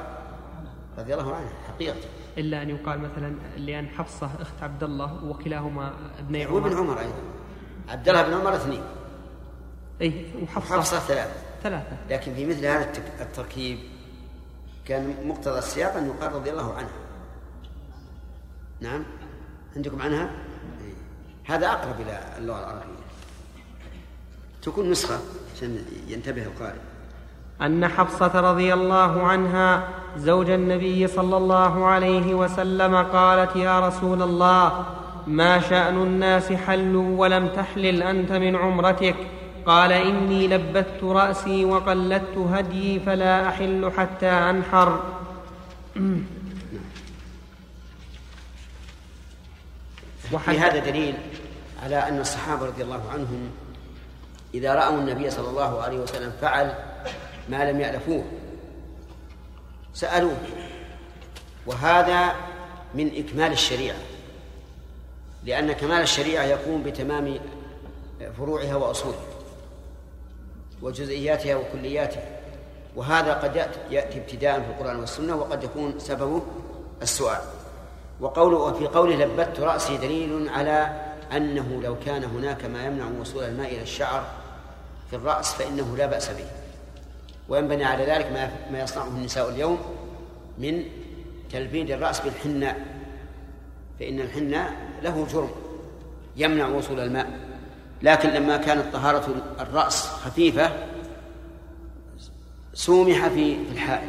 رضي الله عنه حقيقة. إلا أن يقال مثلا لأن حفصة أخت عبد الله وكلاهما ابني وابن عمر. عمر أيضا. عبد الله بن عمر اثنين. أي وحفصة حفصة ثلاثة. ثلاثة. لكن في مثل هذا التركيب كان مقتضى السياق أن يقال رضي الله عنها نعم عندكم عنها. هذا أقرب إلى اللغة العربية. تكون نسخة عشان ينتبه القارئ. أن حفصة رضي الله عنها زوج النبي صلى الله عليه وسلم قالت يا رسول الله ما شأن الناس حلوا ولم تحلل أنت من عمرتك؟ قال إني لبت رأسي وقلدت هديي فلا أحل حتى أنحر. في هذا دليل على أن الصحابة رضي الله عنهم إذا رأوا النبي صلى الله عليه وسلم فعل ما لم يألفوه سألوه وهذا من إكمال الشريعة لأن كمال الشريعة يكون بتمام فروعها وأصولها وجزئياتها وكلياتها وهذا قد يأتي- ابتداء في القرآن والسنة وقد يكون سببه السؤال. وقوله وفي قوله لبت رأسي دليل على أنه لو كان هناك ما يمنع وصول الماء إلى الشعر في الرأس فإنه لا بأس به. وينبني على ذلك ما ما يصنعه النساء اليوم من تلبيد الرأس بالحناء فإن الحناء له جرم يمنع وصول الماء. لكن لما كانت طهارة الرأس خفيفة سومح في الحائل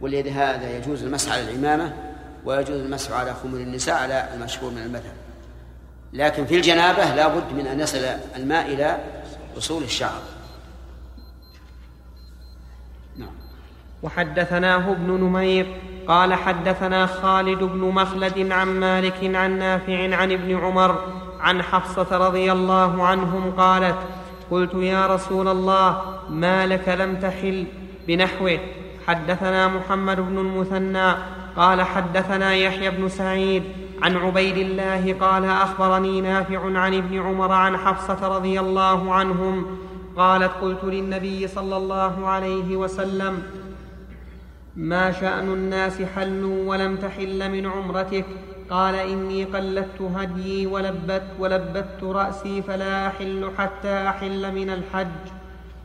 ولهذا يجوز المسح على العمامة ويجوز المسح على خمر النساء على المشهور من المذهب. لكن في الجنابة لا بد من أن يصل الماء إلى أصول الشعر. نعم. وحدثناه ابن نمير قال حدثنا خالد بن مخلد عن مالك عن نافع عن ابن عمر عن حفصة رضي الله عنهم قالت قلت يا رسول الله ما لك لم تحل بنحوه. حدثنا محمد بن المثنى قال حدثنا يحيى بن سعيد عن عبيد الله قال أخبرني نافع عن ابن عمر عن حفصة رضي الله عنهم قالت قلت للنبي صلى الله عليه وسلم ما شأن الناس حلوا ولم تحل من عمرتك؟ قال إني قلدت هديي ولبت ولبت رأسي فلا أحل حتى أحل من الحج.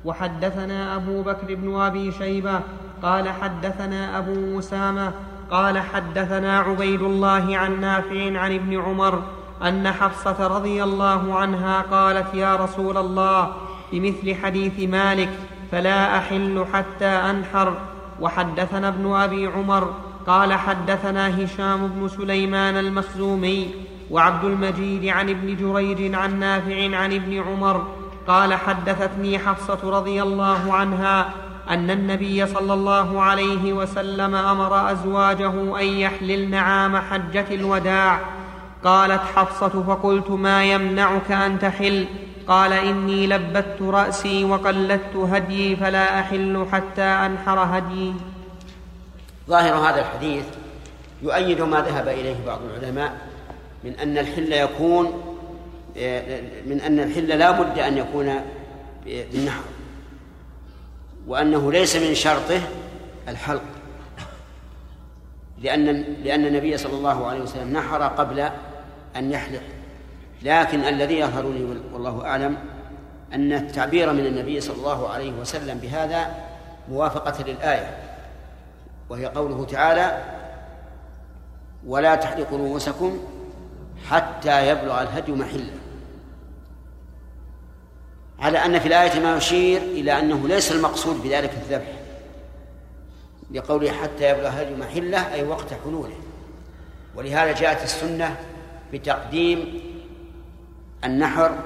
وحدثنا أبو بكر بن أبي شيبة قال حدثنا أبو أسامة قال حدثنا عبيد الله عن نافع عن ابن عمر أن حفصة رضي الله عنها قالت يا رسول الله بمثل حديث مالك فلا أحل حتى أنحر. وحدثنا ابن أبي عمر قال حدثنا هشام بن سليمان المخزومي وعبد المجيد عن ابن جريج عن نافع عن ابن عمر قال حدثتني حفصة رضي الله عنها أن النبي صلى الله عليه وسلم أمر أزواجه أن يحللن عام حجة الوداع. قالت حفصة فقلت ما يمنعك أن تحل؟ قال إني لبت رأسي وقلدت هديي فلا أحل حتى أنحر هديي. ظاهر هذا الحديث يؤيد ما ذهب إليه بعض العلماء من أن الحل يكون من أن الحل لا بد أن يكون بالنحر. وأنه ليس من شرطه الحلق. لأن لأن النبي صلى الله عليه وسلم نحر قبل أن يحلق. لكن الذي يظهر لي والله أعلم أن التعبير من النبي صلى الله عليه وسلم بهذا موافقة للآية. وهي قوله تعالى ولا تحلقوا رؤوسكم حتى يبلغ الهدي محله. على أن في الآية ما يشير إلى أنه ليس المقصود بذلك الذبح لقوله حتى يبلغ الهدي محله أي وقت حلوله. ولهذا جاءت السنة بتقديم النحر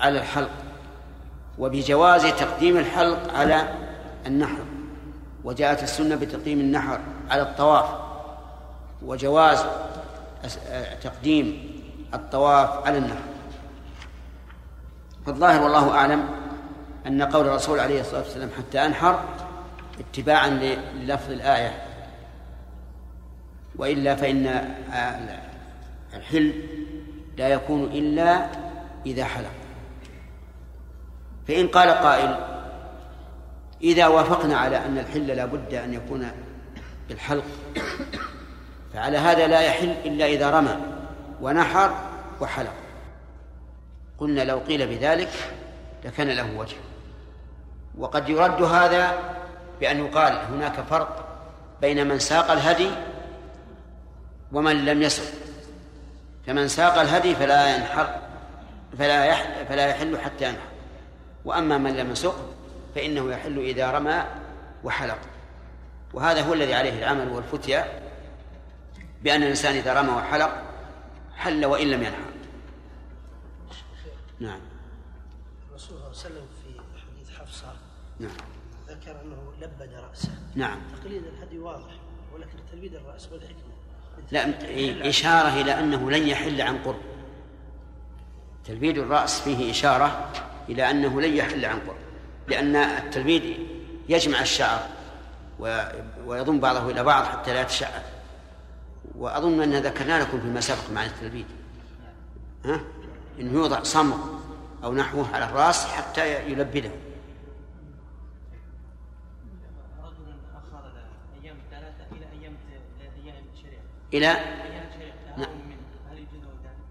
على الحلق وبجواز تقديم الحلق على النحر. وجاءت السنة بتقديم النحر على الطواف وجواز تقديم الطواف على النحر. فالظاهر والله أعلم أن قول الرسول عليه الصلاة والسلام حتى أنحر اتباعا للفظ الآية. وإلا فإن الحل لا يكون إلا إذا حلق فإن قال قائل إذا وافقنا على أن الحل لا بد أن يكون بالحلق فعلى هذا لا يحل إلا إذا رمى ونحر وحلق. قلنا لو قيل بذلك لكان له وجه. وقد يرد هذا بأن يقال هناك فرق بين من ساق الهدي ومن لم يسق. فمن ساق الهدي فلا ينحر فلا يحل فلا يحل حتى ينحر. وأما من لم يسق فإنه يحل إذا رمى وحلق. وهذا هو الذي عليه العمل والفتيا بأن الإنسان إذا رمى وحلق حل وإن لم ينحر. نعم. الرسول صلى الله عليه وسلم في حديث حفصة نعم. ذكر أنه لبد رأسه. نعم. تقليد الهدي واضح ولكن تلبيد الرأس والحكمه لا إشارة إلى أنه لن يحل عن قرب. تلبيد الرأس فيه إشارة إلى أنه لن يحل عن قرب لأن التلبيد يجمع الشعر ويضم بعضه إلى بعض حتى لا يتشعر. وأظن أن ذكرنا لكم فيما سبق مع التلبيد. ها؟ إنه يوضع صمغ أو نحوه على الرأس حتى يلبده. إلى نعم.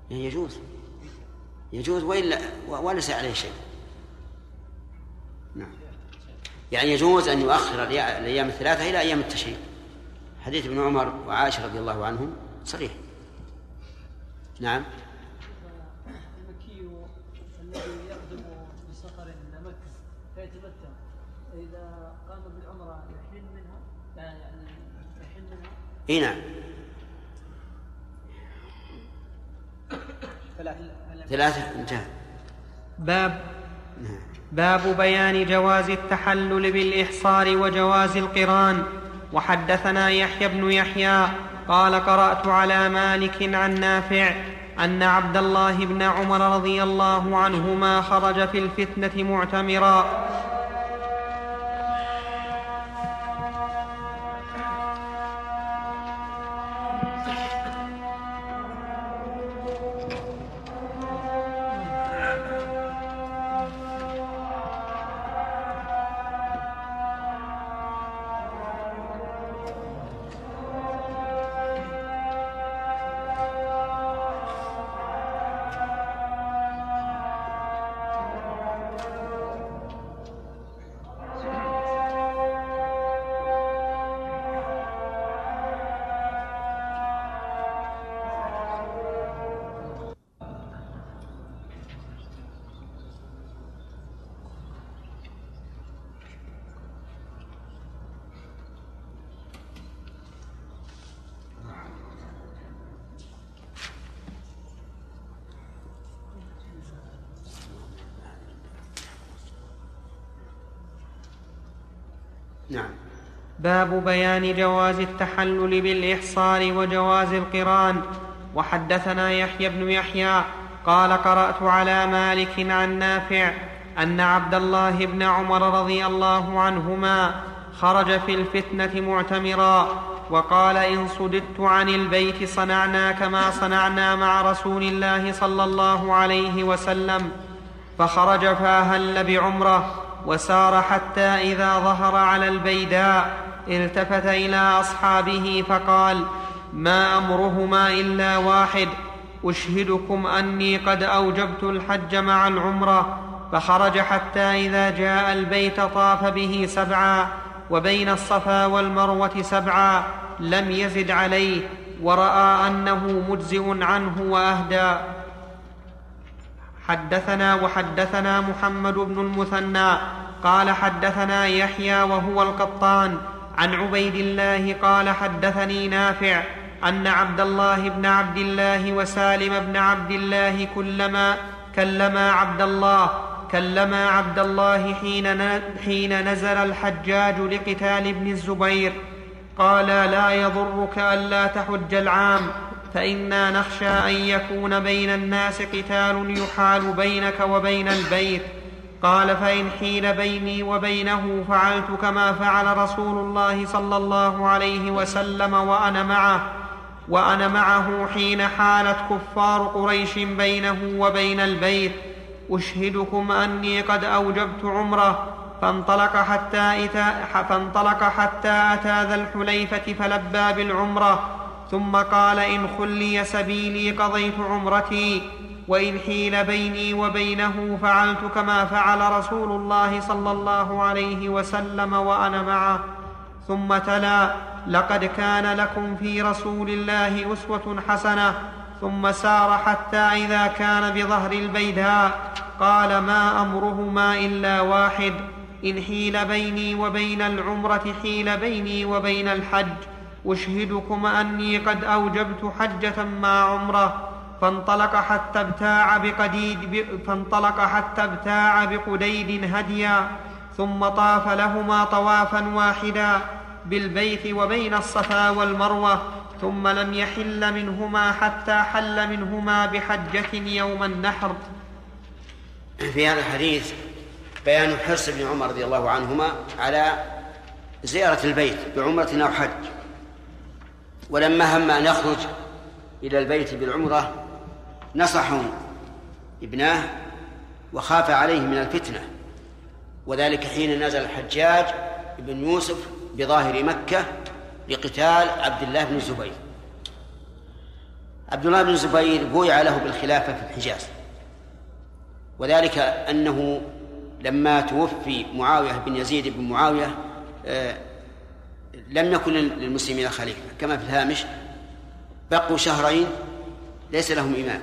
يجوز؟ يجوز وإلا وليس عليه شيء. نعم. يعني يجوز أن يؤخر الأيا- الأيام الثلاثة إلى أيام التشريق. حديث ابن عمر وعائشة رضي الله عنهم صريح نعم المكي الذي يقدم بسفر إلى مكه فيتمتع فاذا قام بالعمره يحل منها يعني يحل منها اي نعم. ثلاثة. انتهى. باب. نعم. باب بيان جواز التحلل بالإحصار وجواز القران. وحدثنا يحيى بن يحيى قال قرأت على مالك عن نافع أن عبد الله بن عمر رضي الله عنهما خرج في الفتنة معتمرا. نعم. باب بيان جواز التحلل بالإحصار وجواز القران. وحدثنا يحيى بن يحيى قال قرأت على مالك عن نافع أن عبد الله بن عمر رضي الله عنهما خرج في الفتنة معتمرا وقال إن صددت عن البيت صنعنا كما صنعنا مع رسول الله صلى الله عليه وسلم. فخرج فأهل بعمرة وسار حتى إذا ظهر على البيداء التفت إلى أصحابه فقال ما أمرهما إلا واحد أشهدكم أني قد أوجبت الحج مع العمرة. فخرج حتى إذا جاء البيت طاف به سبعا وبين الصفا والمروة سبعا لم يزد عليه ورأى أنه مجزئ عنه وأهدى. حدثنا وحدثنا محمد بن المثنى قال حدثنا يحيى وهو القطان عن عبيد الله قال حدثني نافع أن عبد الله بن عبد الله وسالم بن عبد الله كلما كلما عبد الله كلما عبد الله حين حين نزل الحجاج لقتال ابن الزبير قالا لا يضرك ألا تحج العام فإنا نخشى أن يكون بين الناس قتال يحال بينك وبين البيت. قال فإن حيل بيني وبينه فعلت كما فعل رسول الله صلى الله عليه وسلم وأنا معه. وأنا معه حين حالت كفار قريش بينه وبين البيت. أشهدكم أني قد أوجبت عمره. فانطلق حتى, فانطلق حتى أتى ذا الحليفة فلبى بالعمرة. ثم قال إن خلي سبيلي قضيت عمرتي وإن حيل بيني وبينه فعلت كما فعل رسول الله صلى الله عليه وسلم وأنا معه. ثم تلا لقد كان لكم في رسول الله أسوة حسنة. ثم سار حتى إذا كان بظهر البيداء. قال ما أمرهما إلا واحد. إن حيل بيني وبين العمرة حيل بيني وبين الحج. أشهدكم أني قد أوجبت حجة مع عمرة فانطلق حتى ابتاع بقديد فانطلق حتى ابتاع بقديد هديا ثم طاف لهما طوافا واحدا بالبيت وبين الصفا والمروة ثم لم يحل منهما حتى حل منهما بحجة يوم النحر. في هذا الحديث بيان حرص ابن عمر رضي الله عنهما على زيارة البيت بعمرة أو حج. ولما هم أن يخرج إلى البيت بالعمرة نصحوا ابناه وخاف عليه من الفتنة. وذلك حين نزل الحجاج بن يوسف بظاهر مكة لقتال عبد الله بن الزبير. عبد الله بن الزبير بويع له بالخلافة في الحجاز. وذلك أنه لما توفي معاوية بن يزيد بن معاوية آه، لم يكن للمسلمين خليفة كما في الهامش بقوا شهرين ليس لهم إمام.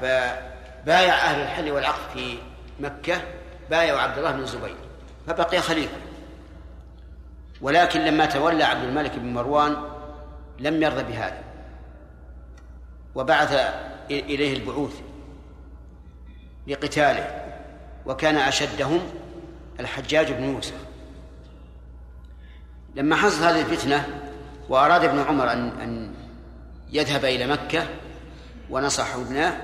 فبايع أهل الحل والعقد في مكة بايعوا عبد الله بن الزبير فبقي خليفة. ولكن لما تولى عبد الملك بن مروان لم يرضى بهذا. وبعث إليه البعوث لقتاله وكان أشدهم الحجاج بن يوسف. لما حصلت هذه الفتنة وأراد ابن عمر أن أن يذهب إلى مكة ونصح ابناه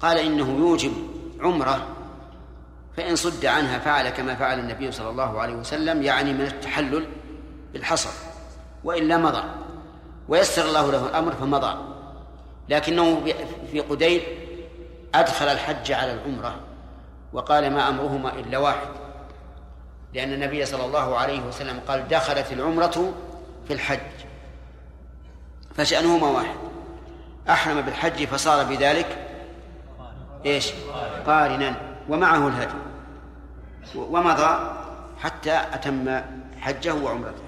قال إنه يوجب عمرة فإن صد عنها فعل كما فعل النبي صلى الله عليه وسلم يعني من التحلل بالحصر وإلا مضى. ويسر الله له الأمر فمضى. لكنه في قديد أدخل الحج على العمرة وقال ما أمرهما إلا واحد. لأن النبي صلى الله عليه وسلم قال دخلت العمرة في الحج فشأنهما واحد أحرم بالحج فصار بذلك إيش؟ قارنا ومعه الهدي ومضى حتى أتم حجه وعمرته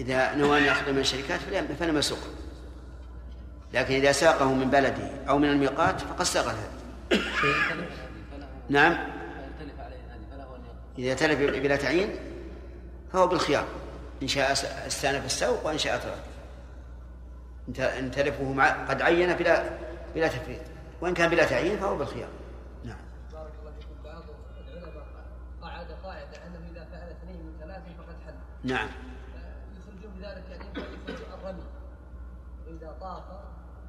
إذا نوى أن يأخذ من الشركات فلم يسوق لكن إذا ساقه من بلده أو من الميقات فقد ساق الهدي نعم. إذا تلف بلا تعيين فهو بالخيار. إن شاء استأنف السوق وإن شاء ترك إن تلفه مع قد عين بلا بلا تفريط. وإن كان بلا تعيين فهو بالخيار. نعم. بارك الله فيكم. بعض العلماء قعد قاعدة أنه إذا فعل اثنين من ثلاث فقد حل. نعم يخرجون بذلك يعني يخرج الرمي إذا طاف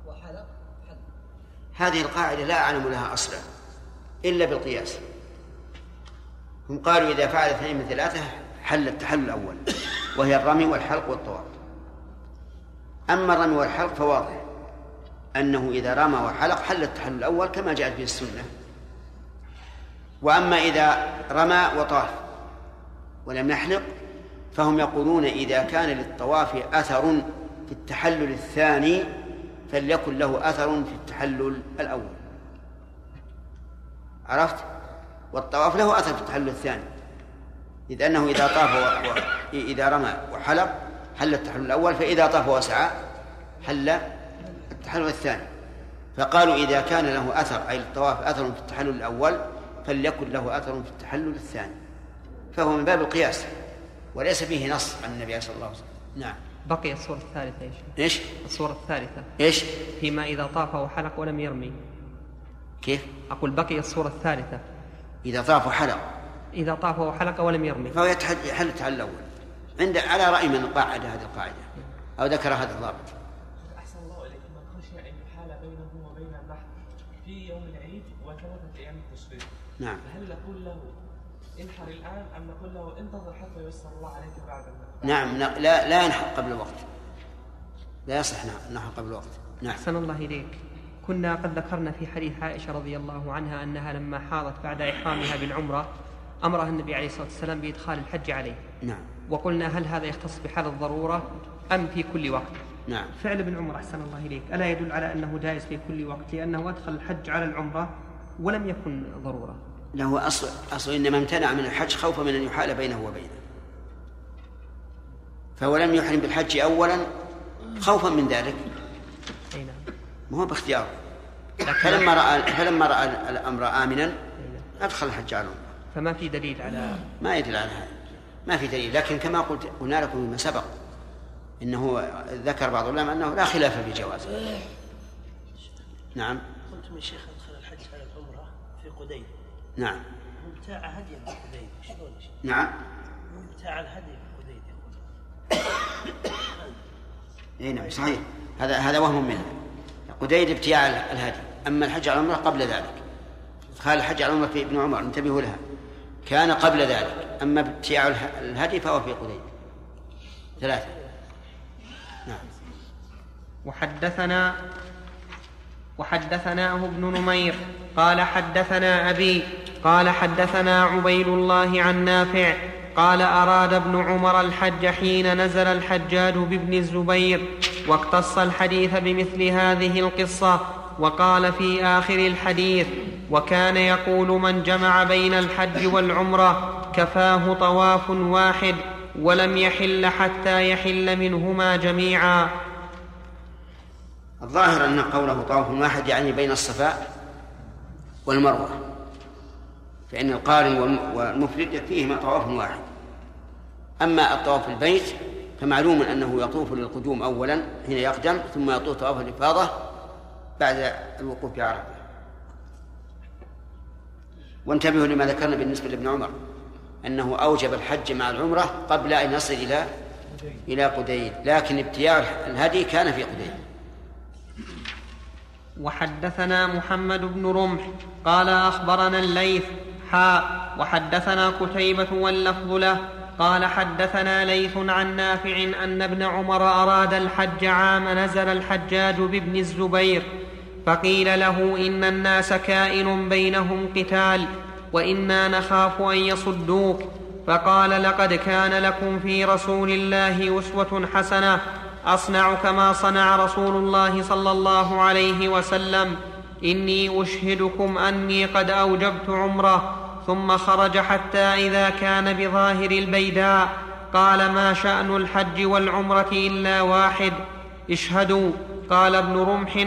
وحلق حل هذه القاعدة لا أعلم لها أصلا إلا بالقياس. هم قالوا إذا فعل اثنين من ثلاثة حل التحلل الأول وهي الرمي والحلق والطواف. أما الرمي والحلق فواضح أنه إذا رمى وحلق حل التحلل الأول كما جاءت به السنة. وأما إذا رمى وطاف ولم يحلق فهم يقولون إذا كان للطواف أثر في التحلل الثاني فليكن له أثر في التحلل الأول. عرفت؟ والطواف له أثر في التحلل الثاني. إذ أنه إذا طاف و... و... إذا رمى وحلق حل التحلل الأول فإذا طاف وسعى حل التحلل الثاني. فقالوا إذا كان له أثر أي الطواف أثر في التحلل الأول فليكن له أثر في التحلل الثاني. فهو من باب القياس وليس فيه نص عن النبي صلى الله عليه وسلم. نعم. بقي الصورة الثالثة إيش؟ إيش؟ الصورة الثالثة. إيش؟ فيما إذا طاف وحلق ولم يرمي. كيف؟ أقول بقي الصورة الثالثة. إذا طاف وحلق. إذا طاف وحلق ولم يرمي. فهو يحل التحلل الأول. عند على رأي من قاعد هذه القاعدة؟ أو ذكر هذا الضابط؟ أحسن الله إليك. من خشي أن يحال بينه وبين النحر في يوم العيد وثلاثة أيام التشريق. نعم. هل نقول له انحر الآن أم نقول له انتظر حتى ييسر الله عليك بعد؟ نعم لا لا ينحر قبل الوقت. لا يصح نعم النحر قبل الوقت. نعم. أحسن الله إليك. كنا قد ذكرنا في حديث عائشة رضي الله عنها أنها لما حاضت بعد إحرامها بالعمرة أمرها النبي عليه الصلاة والسلام بإدخال الحج عليه. نعم. وقلنا هل هذا يختص بحال الضرورة أم في كل وقت؟ نعم. فعل ابن عمر أحسن الله إليك. ألا يدل على أنه جائز في كل وقت لأنه أدخل الحج على العمرة ولم يكن ضرورة؟ له أصل أصل إنما امتنع من الحج خوفا من أن يحال بينه وبينه. فهو لم يحرم بالحج أولا خوفا من ذلك. نعم. ما هو باختياره. فلما رأى فلما رأى الأمر آمنا أدخل الحج على العمرة فما في دليل على ما يدل على هذا. ما في دليل. لكن كما قلت قلنا لكم فيما سبق إنه ذكر بعض العلماء أنه لا خلاف في جوازه نعم. قلت من شيخ أدخل الحج على العمرة في قديد نعم. مبتاع هدي في قديد شلون يا شيخ؟ نعم. مبتاع الهدي اي نعم صحيح. هذا هذا وهم منه. قديد ابتياع الهدي. أما الحج على العمرة قبل ذلك. ادخال الحج على العمرة في ابن عمر انتبهوا لها. كان قبل ذلك. أما ابتياع اله- الهدي فهو في قديد ثلاثة. نعم. وحدثنا وحدثناه ابن نمير. قال حدثنا أبي قال حدثنا عبيد الله عن نافع. قال أراد ابن عمر الحج حين نزل الحجاج بابن الزبير واقتص الحديث بمثل هذه القصة وقال في آخر الحديث وكان يقول من جمع بين الحج والعمرة كفاه طواف واحد ولم يحل حتى يحل منهما جميعا. الظاهر أن قوله طواف واحد يعني بين الصفاء والمروة. فإن القارن والم- والمفرد يكفيهما طواف واحد. أما الطواف البيت فمعلوم أنه يطوف للقدوم اولا حين يقدم ثم يطوف طواف الإفاضة بعد الوقوف بعرفه وانتبهوا لما ذكرنا بالنسبة لابن عمر أنه أوجب الحج مع العمرة قبل أن يصل إلى إلى قديد لكن ابتياع الهدي كان في قديد. وحدثنا محمد بن رمح قال أخبرنا الليث حاء وحدثنا قتيبة واللفظ له قال حدثنا ليث عن نافع أن ابن عمر أراد الحج عام نزل الحجاج بابن الزبير فقيل له إن الناس كائن بينهم قتال وإنا نخاف أن يصدوك. فقال لقد كان لكم في رسول الله أسوة حسنة أصنع كما صنع رسول الله صلى الله عليه وسلم إني أشهدكم أني قد أوجبت عمره. ثم خرج حتى إذا كان بظاهر البيداء. قال ما شأن الحج والعمرة إلا واحد؟ اشهدوا. قال ابن رمح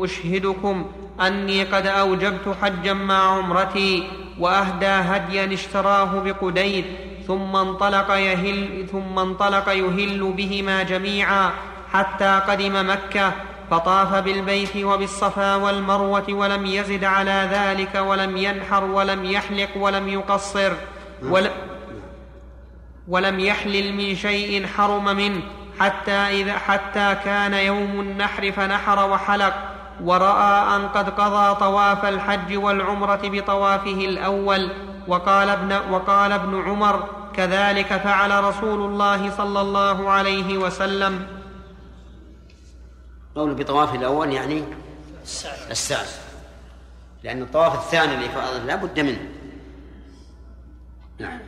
أشهدكم أني قد أوجبت حجا مع عمرتي وأهدى هديا اشتراه بقديد ثم انطلق يهل ثم انطلق يهل بهما جميعا حتى قدم مكة فطاف بالبيت وبالصفا والمروة ولم يزد على ذلك ولم ينحر ولم يحلق ولم يقصر ول ولم يحلل من شيء حرم منه حتى إذا حتى كان يوم النحر فنحر وحلق ورأى أن قد قضى طواف الحج والعمرة بطوافه الأول وقال ابن, وقال ابن عمر كذلك فعل رسول الله صلى الله عليه وسلم قول بطواف الأول يعني السعي لأن الطواف الثاني الإفاضة لا بد منه. نعم.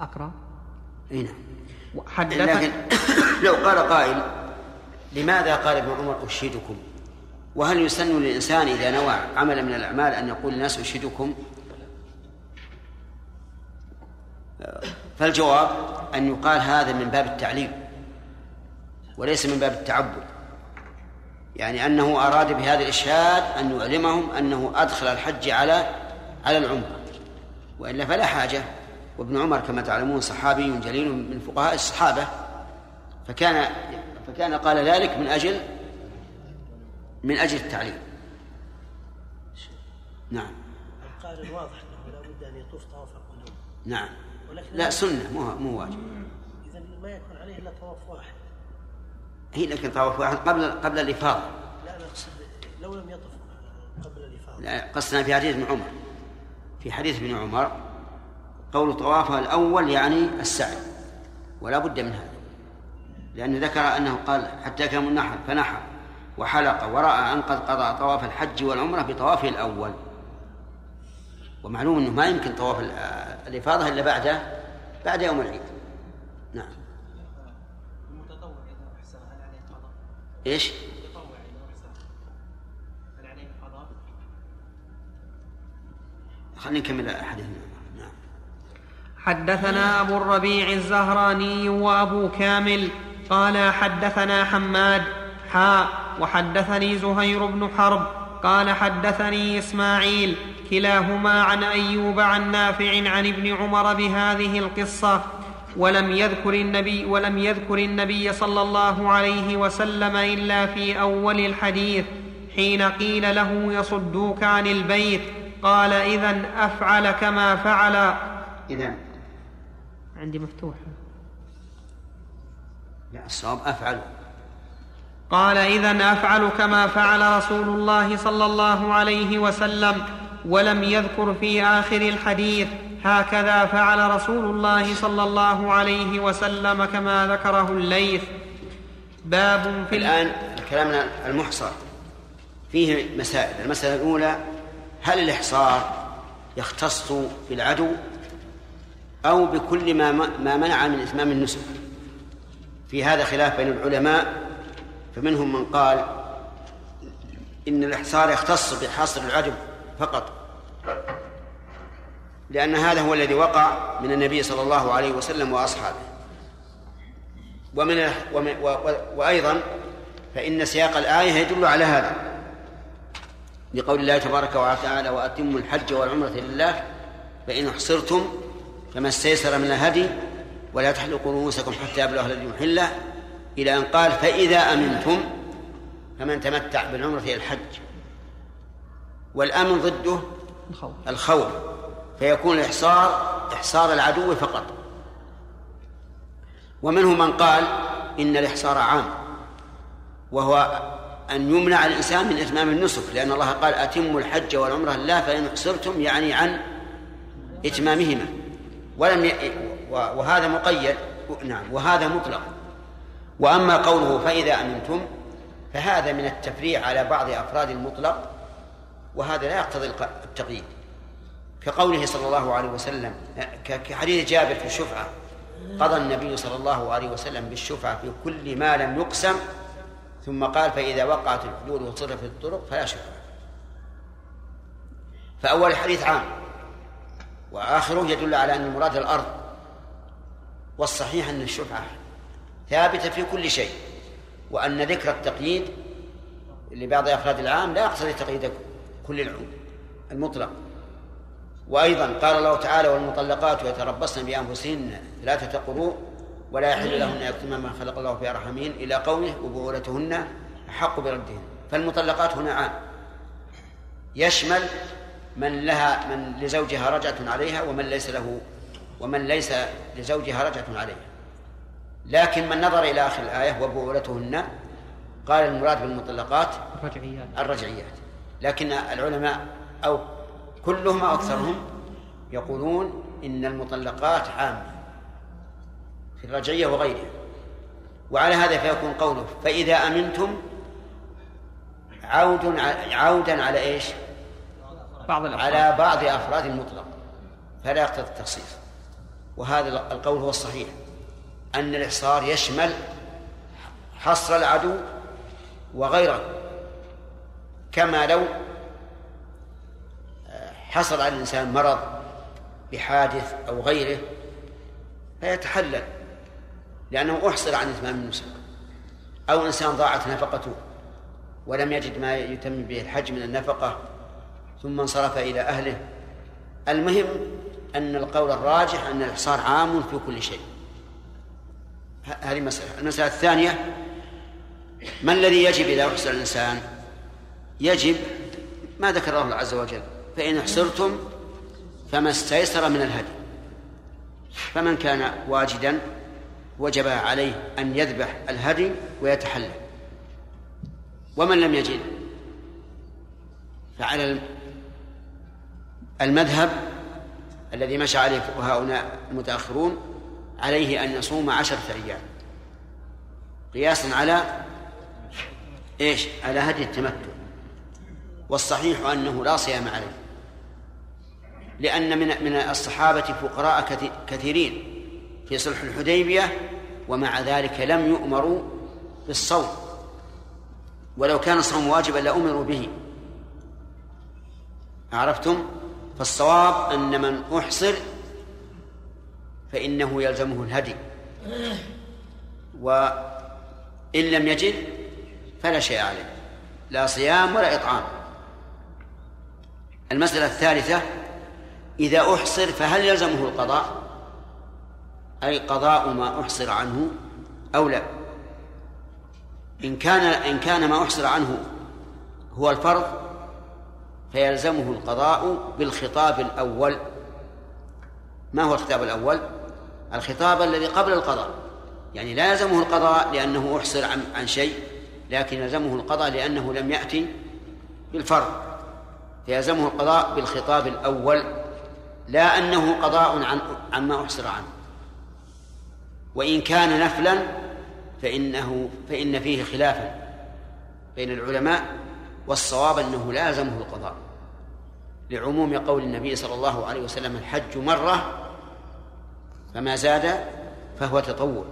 أقرأ. إي نعم. حدث لكن لو قال قائل لماذا قال ابن عمر أشهدكم وهل يسن للإنسان إذا نوى عملا من الأعمال أن يقول الناس أشهدكم فالجواب أن يقال هذا من باب التعليم وليس من باب التعبد. يعني أنه أراد بهذا الإشهاد أن يعلمهم أنه أدخل الحج على على العمرة. وإلا فلا حاجة. وابن عمر كما تعلمون صحابي جليل من فقهاء الصحابة. فكان فكان قال ذلك من أجل من أجل التعليم. نعم. القارن واضح أنه لا بد أن يطوف طواف القدوم. نعم. لا سنة مو مو واجب. اذا ما يكون عليه إلا طواف واحد. هي لكن طواف واحد قبل قبل الإفاضة. لا أنا أقصد لو لم يطف قبل الإفاضة. لا، قصدنا في حديث ابن عمر. في حديث ابن عمر قول طوافها الأول يعني السعي ولا بد من هذا. لأنه ذكر أنه قال حتى كان النحر فنحر وحلق ورأى أن قد قضى طواف الحج والعمرة بطوافه الأول. ومعلوم أنه ما يمكن طواف ال- الإفاضة إلا بعد بعد يوم العيد نعم المتطوع هل عليه قضاء؟ إيش المتطوع هل عليه قضاء؟ خلينا نكمل حديثنا نعم حدثنا أبو الربيع الزهراني وأبو كامل قال حدثنا حماد حاء وحدثني زهير بن حرب قال حدثني إسماعيل كلاهما عن أيوب عن نافع عن ابن عمر بهذه القصة. ولم يذكر النبي ولم يذكر النبي صلى الله عليه وسلم إلا في أول الحديث حين قيل له يصدوك عن البيت. قال إذا أفعل كما فعل. إذا عندي مفتوح. لا الصواب أفعل قال اذا أفعل كما فعل رسول الله صلى الله عليه وسلم ولم يذكر في آخر الحديث هكذا فعل رسول الله صلى الله عليه وسلم كما ذكره الليث. باب في الآن كلامنا المحصر. فيه مسائل. المسألة الأولى هل الإحصار يختص بالعدو أو بكل ما ما منع من إتمام النسك في هذا خلاف بين العلماء فمنهم من قال إن الإحصار يختص بحصر العدو فقط لأن هذا هو الذي وقع من النبي صلى الله عليه وسلم وأصحابه. ومن وأيضا فإن سياق الآية يدل على هذا لقول الله تبارك وتعالى وأتموا الحج والعمرة لله فإن أحصرتم فما استيسر من الهدي ولا تحلقوا رؤوسكم حتى يبلغ الذي محله إلى أن قال فإذا أمنتم فمن تمتع بالعمرة إلى الحج. والأمن ضده الخوف. الخوف. فيكون الإحصار إحصار العدو فقط. ومنهم من قال إن الإحصار عام؟ وهو أن يمنع الإنسان من إتمام النسك لأن الله قال أتموا الحج والعمرة لله فإن أحصرتم يعني عن إتمامهما. ولم ي... وهذا مقيد نعم وهذا مطلق. وأما قوله فإذا أمنتم فهذا من التفريع على بعض أفراد المطلق وهذا لا يقتضي التقييد. كقوله صلى الله عليه وسلم كحديث جابر في الشفعة قضى النبي صلى الله عليه وسلم بالشفعة في كل ما لم يقسم ثم قال فإذا وقعت الحدود وصرفت الطرق فلا شفعة فأول الحديث عام وآخره يدل على أن المراد الأرض والصحيح أن الشفعة ثابتة في كل شيء وأن ذكر التقييد لبعض أفراد العام لا يقتضي تقييد كل العموم المطلق. وأيضا قال الله تعالى والمطلقات يتربصن بأنفسهن ثلاثة قروء ولا يحل لهن يكتمان ما خلق الله في أرحامهن إلى قوله وبعولتهن أحق بردهن فالمطلقات هنا عام. يشمل من لها من لزوجها رجعة عليها ومن ليس له ومن ليس لزوجها رجعة عليها. لكن من نظر إلى آخر الآية وبعولتهن قال المراد بالمطلقات الرجعيات. الرجعيات. لكن العلماء أو كلهم أو أكثرهم يقولون إن المطلقات عامة في الرجعية وغيرها. وعلى هذا فيكون قوله فإذا أمنتم عود عودا على إيش؟ بعض الأفراد. على بعض أفراد المطلق. فلا يقتضي التخصيص. وهذا القول هو الصحيح. أن الإحصار يشمل حصر العدو وغيره كما لو حصل على الإنسان مرض بحادث أو غيره فيتحلل لأنه أحصل عن إتمام النسك أو إنسان ضاعت نفقته ولم يجد ما يتم به الحج من النفقة ثم انصرف إلى أهله. المهم أن القول الراجح أن الإحصار عام في كل شيء. هذه مسألة. المسألة الثانية ما الذي يجب إذا أحصر الإنسان؟ يجب ما ذكر الله عز وجل فإن أحصرتم فما استيسر من الهدي. فمن كان واجدا وجب عليه أن يذبح الهدي ويتحلل ومن لم يجد فعلى المذهب الذي مشى عليه فقهاؤنا المتأخرون عليه أن يصوم عشرة أيام. قياسا على إيش؟ على هدي التمتع. والصحيح أنه لا صيام عليه. لأن من من الصحابة فقراء كثيرين في صلح الحديبية ومع ذلك لم يؤمروا بالصوم. ولو كان الصوم واجبا لأمروا به. عرفتم؟ فالصواب أن من أحصر فإنه يلزمه الهدي. وإن لم يجد فلا شيء عليه. لا صيام ولا إطعام. المسألة الثالثة إذا أحصر فهل يلزمه القضاء؟ أي قضاء ما أحصر عنه أو لا. إن كان إن كان ما أحصر عنه هو الفرض فيلزمه القضاء بالخطاب الأول. ما هو الخطاب الأول؟ الخطاب الذي قبل القضاء. يعني لا يلزمه القضاء لأنه أحصر عن, عن شيء لكن يلزمه القضاء لأنه لم يأتي بالفرض. فيلزمه القضاء بالخطاب الأول لا أنه قضاء عن عما أحصر عنه. وإن كان نفلا فإنه فإن فيه خلافا بين العلماء والصواب أنه لا يلزمه القضاء. لعموم قول النبي صلى الله عليه وسلم الحج مرة فما زاد فهو تطوع.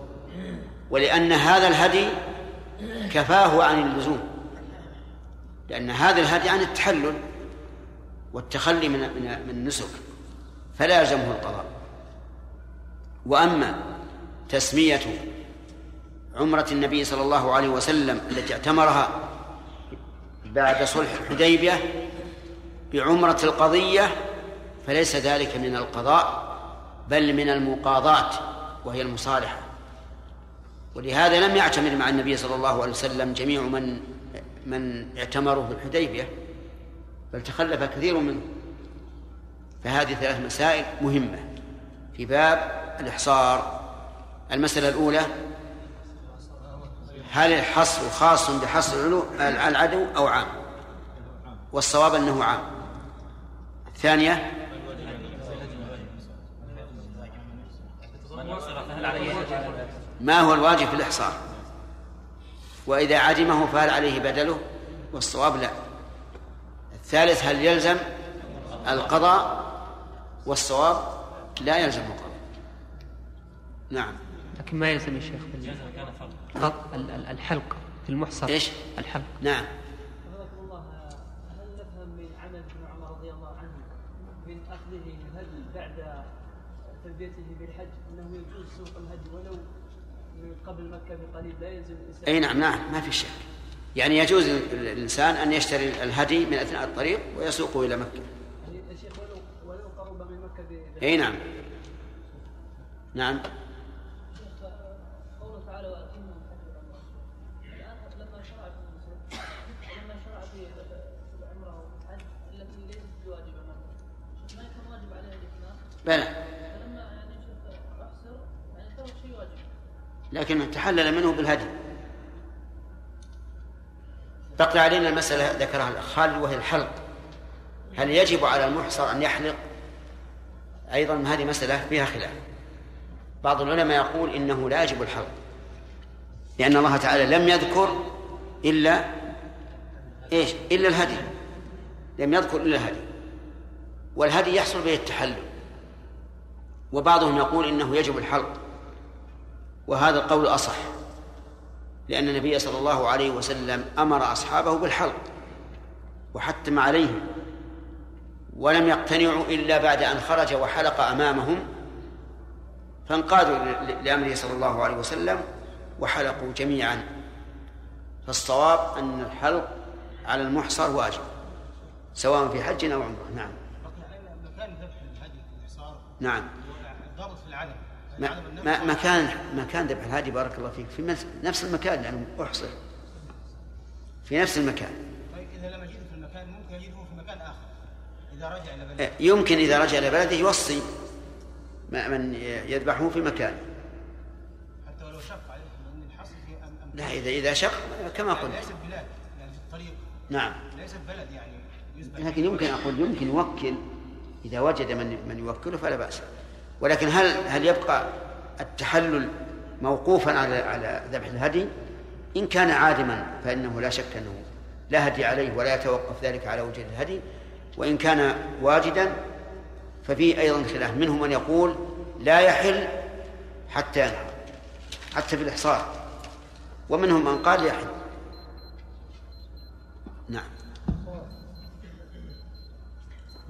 ولأن هذا الهدي كفاه عن اللزوم. لأن هذا الهدي عن التحلل والتخلي من من النسك. فلا يلزمه القضاء. وأما تسمية عمرة النبي صلى الله عليه وسلم التي اعتمرها بعد صلح الحديبية بعمرة القضية فليس ذلك من القضاء. بل من المقاضاة وهي المصالحة. ولهذا لم يعتمر مع النبي صلى الله عليه وسلم جميع من من اعتمروا في الحديبية بل تخلف كثير منهم فهذه ثلاث مسائل مهمة. في باب الإحصار. المسألة الأولى هل الحصر خاص بحصر العدو أو عام؟ والصواب أنه عام. الثانية ما هو الواجب في الإحصار؟ وإذا عدمه فهل عليه بدله؟ والصواب لا. الثالث هل يلزم القضاء؟ والصواب لا يلزم القضاء. نعم. لكن ما يلزم الشيخ الحلق في المحصر. إيش؟ الحلق. نعم الله هل نفهم من عمل ابن عمر رضي الله عنه من اخذه الهدي بعد تلبيته بالحج انه يجوز سوق الهدي ولو من قبل مكة بقليل لا يلزم الإنسان أي نعم نعم ما في شك. يعني يجوز للانسان أن يشتري الهدي من أثناء الطريق ويسوقه إلى مكة. يعني يا شيخ ولو ولو قرب من مكة أي نعم. نعم. قوله تعالى والعمره الآن لما شرع في المسلم لما شرع في العمرة والحج التي ليست بواجبه مثلا ما واجب عليها بلى. لكن تحلل منه بالهدي. بقي علينا المسألة ذكرها الأخ وهي الحلق. هل يجب على المحصر أن يحلق؟ أيضا هذه مسألة فيها خلاف. بعض العلماء يقول إنه لا يجب الحلق لأن الله تعالى لم يذكر إلا إيش؟ إلا الهدي. لم يذكر إلا الهدي. والهدي يحصل به التحلل. وبعضهم يقول إنه يجب الحلق. وهذا القول أصح لأن النبي صلى الله عليه وسلم أمر أصحابه بالحلق وحتم عليهم ولم يقتنعوا إلا بعد أن خرج وحلق أمامهم فانقادوا لأمره صلى الله عليه وسلم وحلقوا جميعا. فالصواب أن الحلق على المحصر واجب سواء في حج أو عمرة. نعم. نعم. ما مكان مكان ذبح الهادي بارك الله فيك. في نفس المكان لأنه أحصر. في نفس المكان. طيب إذا لم يجده في المكان ممكن يجده في مكان آخر. إذا رجع إلى بلده. يمكن إذا رجع إلى بلده يوصي من يذبحه في مكانه حتى ولو شق عليه لأن الحصر في أم لا إذا إذا شق كما يعني قلت. ليس بلاد يعني الطريق. نعم. ليس بلد يعني لكن يمكن أقول يمكن يوكل. إذا وجد من من يوكله فلا بأس. ولكن هل هل يبقى التحلل موقوفا على على ذبح الهدي؟ إن كان عادما فإنه لا شك أنه لا هدي عليه ولا يتوقف ذلك على وجود الهدي. وإن كان واجدا ففي أيضا خلاف. منهم من يقول لا يحل حتى ينحر حتى في الإحصار. ومنهم من قال يحل. نعم.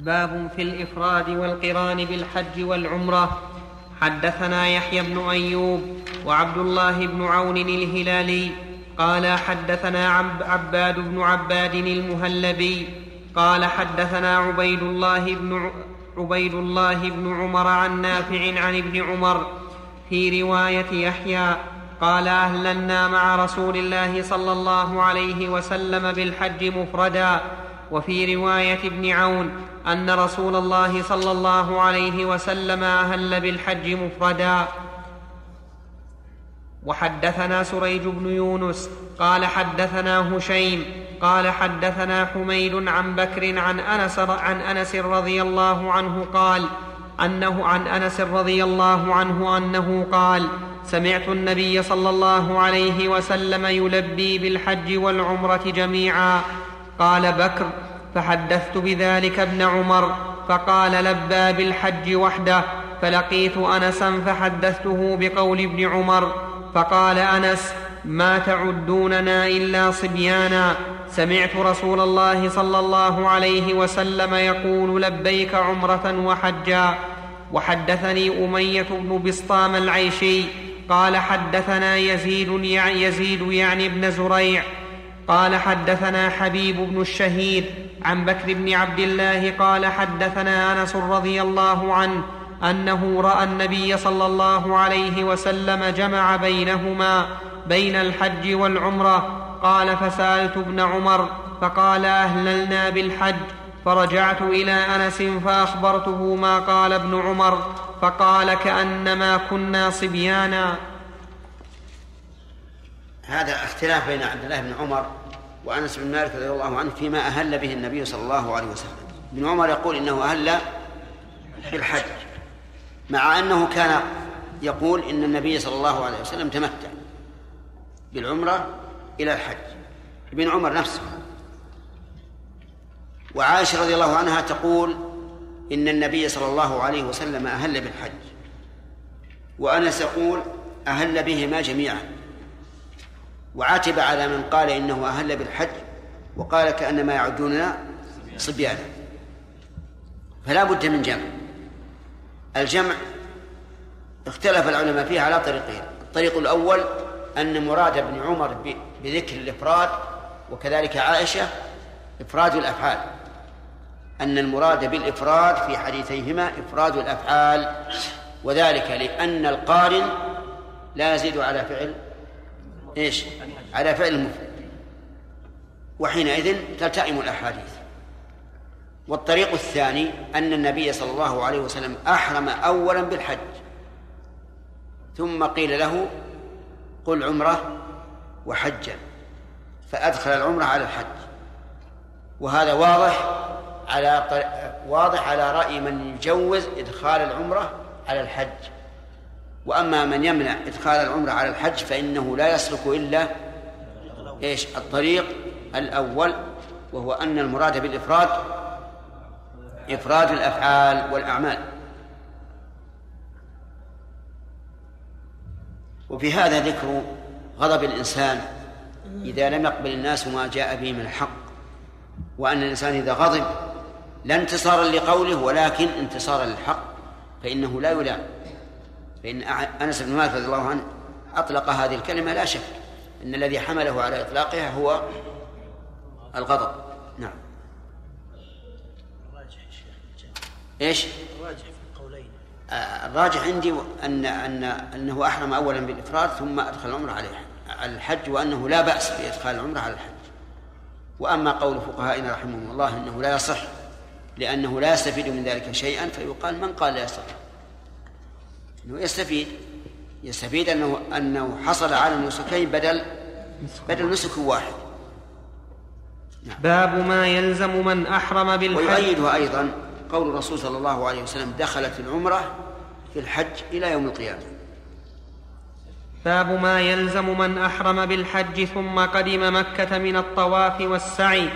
باب في الإفراد والقران بالحج والعمرة. حدثنا يحيى بن أيوب وعبد الله بن عون الهلالي قال حدثنا عب- عباد بن عباد المهلبي قال حدثنا عبيد الله بن عبيد الله بن عمر عن نافع عن ابن عمر في رواية يحيى قال أهللنا مع رسول الله صلى الله عليه وسلم بالحج مفردا وفي رواية ابن عون أن رسول الله صلى الله عليه وسلم أهل بالحج مفردا. وحدثنا سريج بن يونس قال حدثنا هشيم قال حدثنا حميد عن بكر عن أنس عن أنس رضي الله عنه قال أنه عن أنس رضي الله عنه أنه قال سمعت النبي صلى الله عليه وسلم يلبي بالحج والعمرة جميعا. قال بكر فحدثت بذلك ابن عمر فقال لبى بالحج وحده فلقيت انسا فحدثته بقول ابن عمر فقال أنس ما تعدوننا إلا صبيانا سمعت رسول الله صلى الله عليه وسلم يقول لبيك عمرة وحجا وحدثني أمية بن بسطام العيشي قال حدثنا يزيد يع- يزيد يعني ابن زريع قال حدثنا حبيب بن الشهيد عن بكر بن عبد الله قال حدثنا أنس رضي الله عنه أنه رأى النبي صلى الله عليه وسلم جمع بينهما بين الحج والعمرة. قال فسألت ابن عمر فقال أهللنا بالحج. فرجعت إلى أنس فأخبرته ما قال ابن عمر فقال كأنما كنا صبيانا. هذا اختلاف بين عبد الله بن عمر وأنس بن مالك رضي الله عنه فيما أهل به النبي صلى الله عليه وسلم. ابن عمر يقول إنه أهل بالحج مع أنه كان يقول إن النبي صلى الله عليه وسلم تمتع بالعمرة إلى الحج. ابن عمر نفسه. وعائشة رضي الله عنها تقول إن النبي صلى الله عليه وسلم أهل بالحج. وأنس يقول أهل بهما جميعا. وعاتب على من قال إنه أهل بالحج وقال كأنما يعدوننا صبيانا. فلا بد من جمع. الجمع اختلف العلماء فيه على طريقين. الطريق الأول أن مراد ابن عمر بذكر الإفراد وكذلك عائشة إفراد الأفعال. أن المراد بالإفراد في حديثيهما إفراد الأفعال. وذلك لأن القارن لا يزيد على فعل إيش؟ على فعل المفرد وحينئذ تلتئم الأحاديث. والطريق الثاني أن النبي صلى الله عليه وسلم أحرم اولا بالحج. ثم قيل له قل عمرة وحجا. فأدخل العمرة على الحج. وهذا واضح على واضح على رأي من يجوز إدخال العمرة على الحج. وأما من يمنع إدخال العمرة على الحج فإنه لا يسلك إلا إيش؟ الطريق الأول وهو أن المراد بالإفراد إفراد الأفعال والأعمال. وفي هذا ذكر غضب الإنسان إذا لم يقبل الناس ما جاء به من الحق وأن الإنسان إذا غضب لا انتصارا لقوله ولكن انتصارا للحق فإنه لا يلام. فإن أنس بن مالك رضي الله عنه أطلق هذه الكلمة لا شك أن الذي حمله على إطلاقها هو الغضب. نعم. إيش؟ الراجح في القولين. آه، الراجح عندي أن أن أنه أحرم أولا بالإفراد ثم أدخل العمرة عليه على الحج وأنه لا بأس بإدخال العمرة على الحج. وأما قول فقهائنا رحمهم الله أنه لا يصح لأنه لا يستفيد من ذلك شيئا فيقال من قال لا يستطيع أنه يستفيد. يستفيد أنه أنه حصل على النسكين بدل بدل نسك واحد. باب ما يلزم من أحرم بالحج. ويؤيدها أيضا قول الرسول صلى الله عليه وسلم دخلت العمرة في الحج إلى يوم القيامة. باب ما يلزم من أحرم بالحج ثم قدم مكة من الطواف والسعي.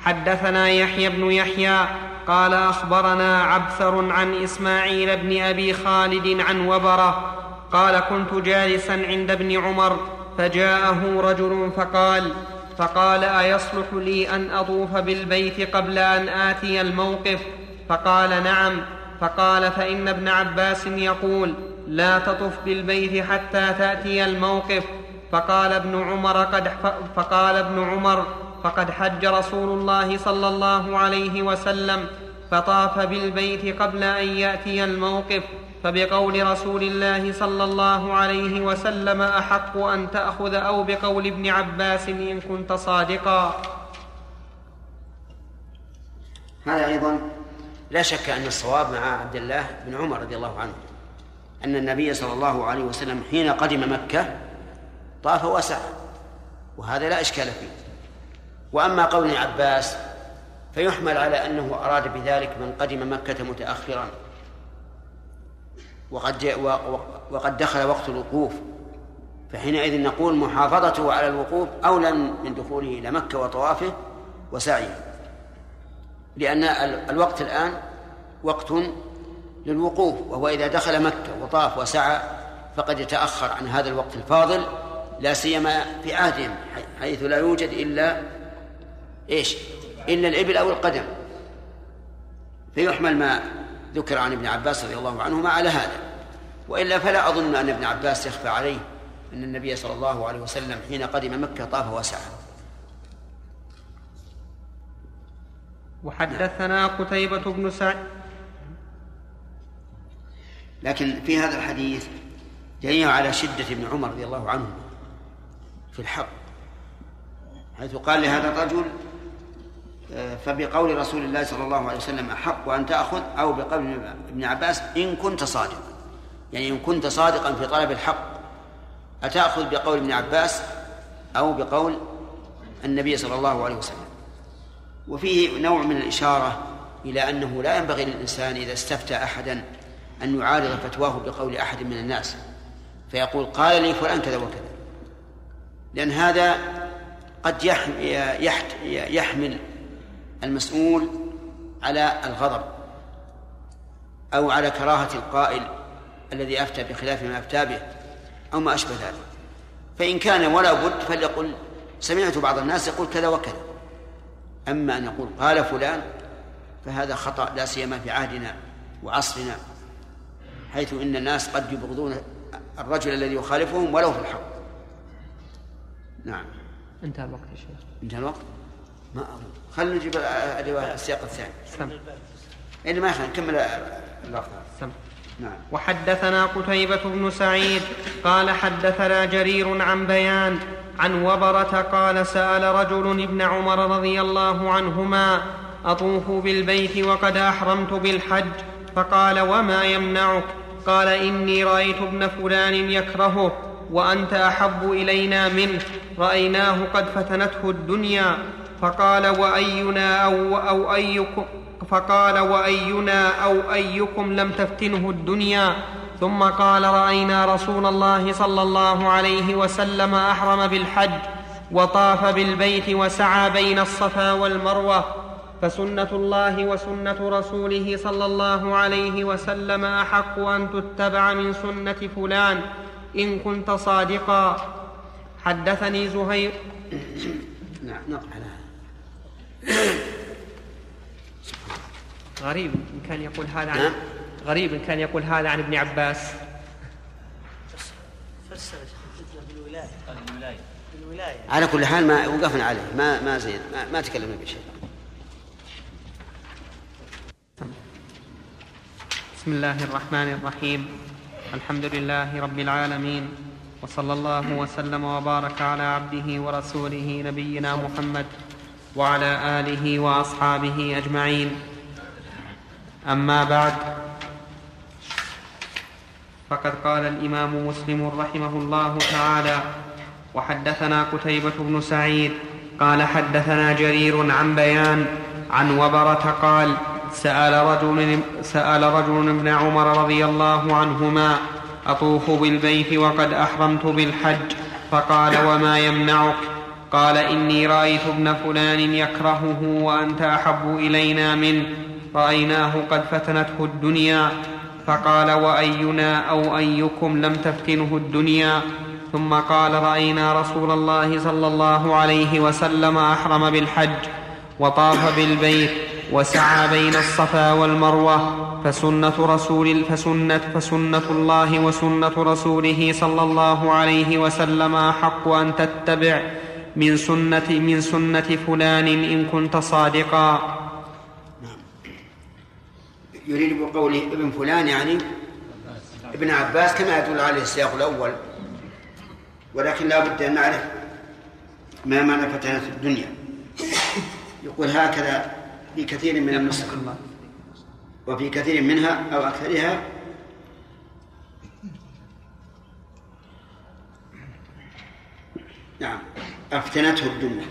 حدثنا يحيى بن يحيى قال أخبرنا عبثر عن إسماعيل بن أبي خالد عن وبرة قال كنت جالسا عند ابن عمر فجاءه رجل فقال فقال أيصلح لي أن أطوف بالبيت قبل أن آتي الموقف؟ فقال نعم. فقال فإن ابن عباس يقول لا تطف بالبيت حتى تأتي الموقف. فقال ابن عمر قد فقال ابن عمر فقد حج رسول الله صلى الله عليه وسلم فطاف بالبيت قبل أن يأتي الموقف فبقول رسول الله صلى الله عليه وسلم أحق أن تأخذ أو بقول ابن عباس إن كنت صادقا. هذا أيضا لا شك أن الصواب مع عبد الله بن عمر رضي الله عنه أن النبي صلى الله عليه وسلم حين قدم مكة طاف وسعى وهذا لا إشكال فيه. وأما قول عباس فيحمل على أنه أراد بذلك من قدم مكة متأخرا. وقد وقد دخل وقت الوقوف. فحينئذ نقول محافظته على الوقوف أولى من دخوله إلى مكة وطوافه وسعيه. لأن الوقت الآن وقت للوقوف وهو إذا دخل مكة وطاف وسعى فقد يتأخر عن هذا الوقت الفاضل لا سيما في عهدهم حيث لا يوجد إلا إيش؟ إلا الإبل أو القدم. فيحمل ما ذكر عن ابن عباس رضي الله عنهما على هذا. وإلا فلا أظن أن ابن عباس يخفى عليه أن النبي صلى الله عليه وسلم حين قدم مكة طاف وسعى. وحدثنا قتيبة بن سعد لكن في هذا الحديث دليل على شدة ابن عمر رضي الله عنه في الحق. حيث قال لهذا الرجل فبقول رسول الله صلى الله عليه وسلم أحق أن تأخذ أو بقول ابن عباس إن كنت صادقا. يعني إن كنت صادقا في طلب الحق أتأخذ بقول ابن عباس أو بقول النبي صلى الله عليه وسلم. وفيه نوع من الإشارة إلى أنه لا ينبغي للإنسان إذا استفتى أحدا أن يعارض فتواه بقول أحد من الناس فيقول قال لي فلان كذا وكذا. لأن هذا قد يحمل المسؤول على الغضب أو على كراهة القائل الذي أفتى بخلاف ما أفتى به أو ما أشبه ذلك. فإن كان ولا بد فليقل سمعت بعض الناس يقول كذا وكذا. أما أن يقول قال فلان فهذا خطأ لا سيما في عهدنا وعصرنا حيث إن الناس قد يبغضون الرجل الذي يخالفهم ولو في الحق. نعم. انتهى الوقت يا شيخ. انتهى الوقت؟ ما أظن. خلينا نجيب السياق الثاني. سم. اللي ما نكمل سم. نعم. وحدثنا قتيبة بن سعيد قال حدثنا جرير عن بيان عن وبرة قال سأل رجل ابن عمر رضي الله عنهما أطوف بالبيت وقد أحرمت بالحج فقال وما يمنعك؟ قال إني رأيت ابن فلان يكرهه وأنت أحب إلينا منه رأيناه قد فتنته الدنيا فقال وأينا أو, أو أيكم فقال وأينا أو أيكم لم تفتنه الدنيا ثم قال رأينا رسول الله صلى الله عليه وسلم أحرم بالحج وطاف بالبيت وسعى بين الصفا والمروة فسنة الله وسنة رسوله صلى الله عليه وسلم أحق أن تتبع من سنة فلان إن كنت صادقا. حدثني زهير. نعم نقل. غريب إن كان يقول هذا عن نعم. غريب إن كان يقول هذا عن ابن عباس فسر بالولاية بالولاية على كل حال ما وقفنا عليه ما ما زين ما, ما تكلمنا بشيء بسم الله الرحمن الرحيم الحمد لله رب العالمين وصلى الله وسلم وبارك على عبده ورسوله نبينا محمد وعلى آله وأصحابه أجمعين. أما بعد فقد قال الإمام مسلم رحمه الله تعالى وحدثنا قتيبة بن سعيد قال حدثنا جرير عن بيان عن وبرة قال سأل رجل, سأل رجل ابن عمر رضي الله عنهما أطوف بالبيت وقد أحرمت بالحج؟ فقال وما يمنعك؟ قال إني رأيت ابن فلان يكرهه وأنت أحب إلينا منه. رأيناه قد فتنته الدنيا. فقال وأينا أو أيكم لم تفتنه الدنيا؟ ثم قال رأينا رسول الله صلى الله عليه وسلم أحرم بالحج وطاف بالبيت وسعى بين الصفا والمروة. فسنة رسول فسنة فسنة الله وسنة رسوله صلى الله عليه وسلم أحق أن تتبع. من سنة من سنة فلان إن كنت صادقا. يريد بقوله ابن فلان يعني ابن عباس كما يدل عليه السياق الأول ولكن لا بد أن نعرف ما معنى فتنة الدنيا. يقول هكذا في كثير من النسخ وفي كثير منها أو أكثرها. نعم. أفتنته الدنيا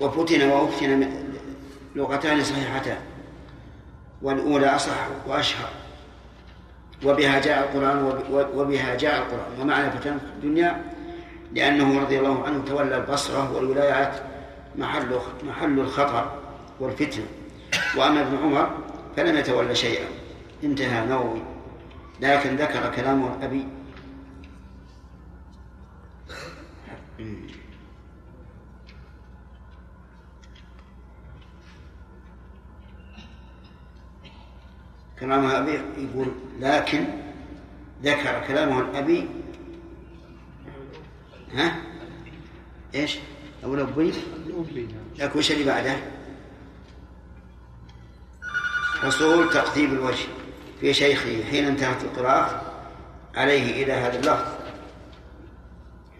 وفتن وأفتن لغتان صحيحتان. والأولى أصح وأشهر. وبها جاء القرآن وبها جاء القرآن. ومعنى فتنة الدنيا لأنه رضي الله عنه تولى البصرة والولايات محل محل الخطر والفتنة وأما ابن عمر فلم يتولى شيئا. انتهى نووي لكن ذكر كلامه الأبي كلامه أبي يقول لكن ذكر كلامه الأبي. ها؟ إيش؟ أو الأبي لكن وش اللي بعده؟ حصول تقطيب الوجه. في شيخه حين انتهت القراءة عليه إلى هذا اللفظ.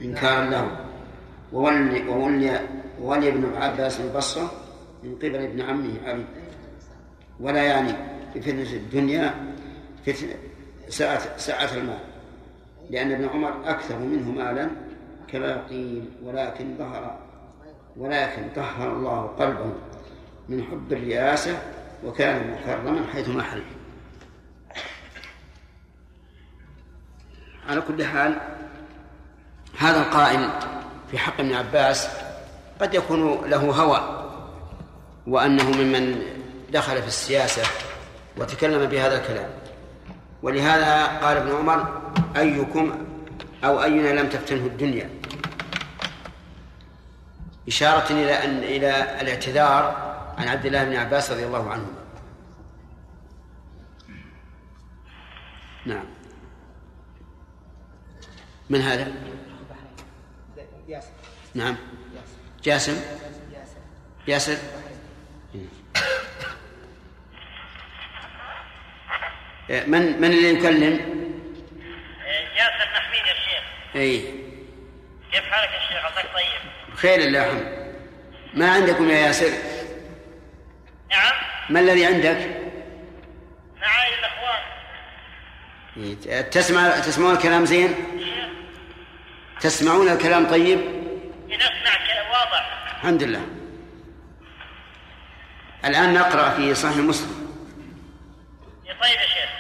إنكارا له. وولي وولي وولي ابن عباس البصرة من قبل ابن عمه علي. ولا يعني بفتنة الدنيا فتنة سعة سعة المال. لأن ابن عمر أكثر منه مالا كما قيل ولكن ظهر ولكن طهر الله قلبه من حب الرئاسة وكان مكرما حيث ما حل. على كل حال هذا القائل في حق ابن عباس قد يكون له هوى وأنه ممن دخل في السياسة وتكلم بهذا الكلام. ولهذا قال ابن عمر أيكم أو أينا لم تفتنه الدنيا. إشارة إلى أن إلى الاعتذار عن عبد الله بن عباس رضي الله عنهما نعم. من هذا؟ نعم. جاسم. ياسر من من اللي يكلم؟ ياسر محميد يا شيخ. اي كيف حالك يا شيخ؟ عساك طيب؟ بخير الله الحمد ما عندكم يا ياسر؟ نعم. ما الذي عندك؟ معي الأخوان. إيه، تسمع تسمعون الكلام زين؟ تسمعون الكلام طيب؟ نسمع ك- واضح. الحمد لله. الآن نقرأ في صحيح مسلم. طيب يا شيخ.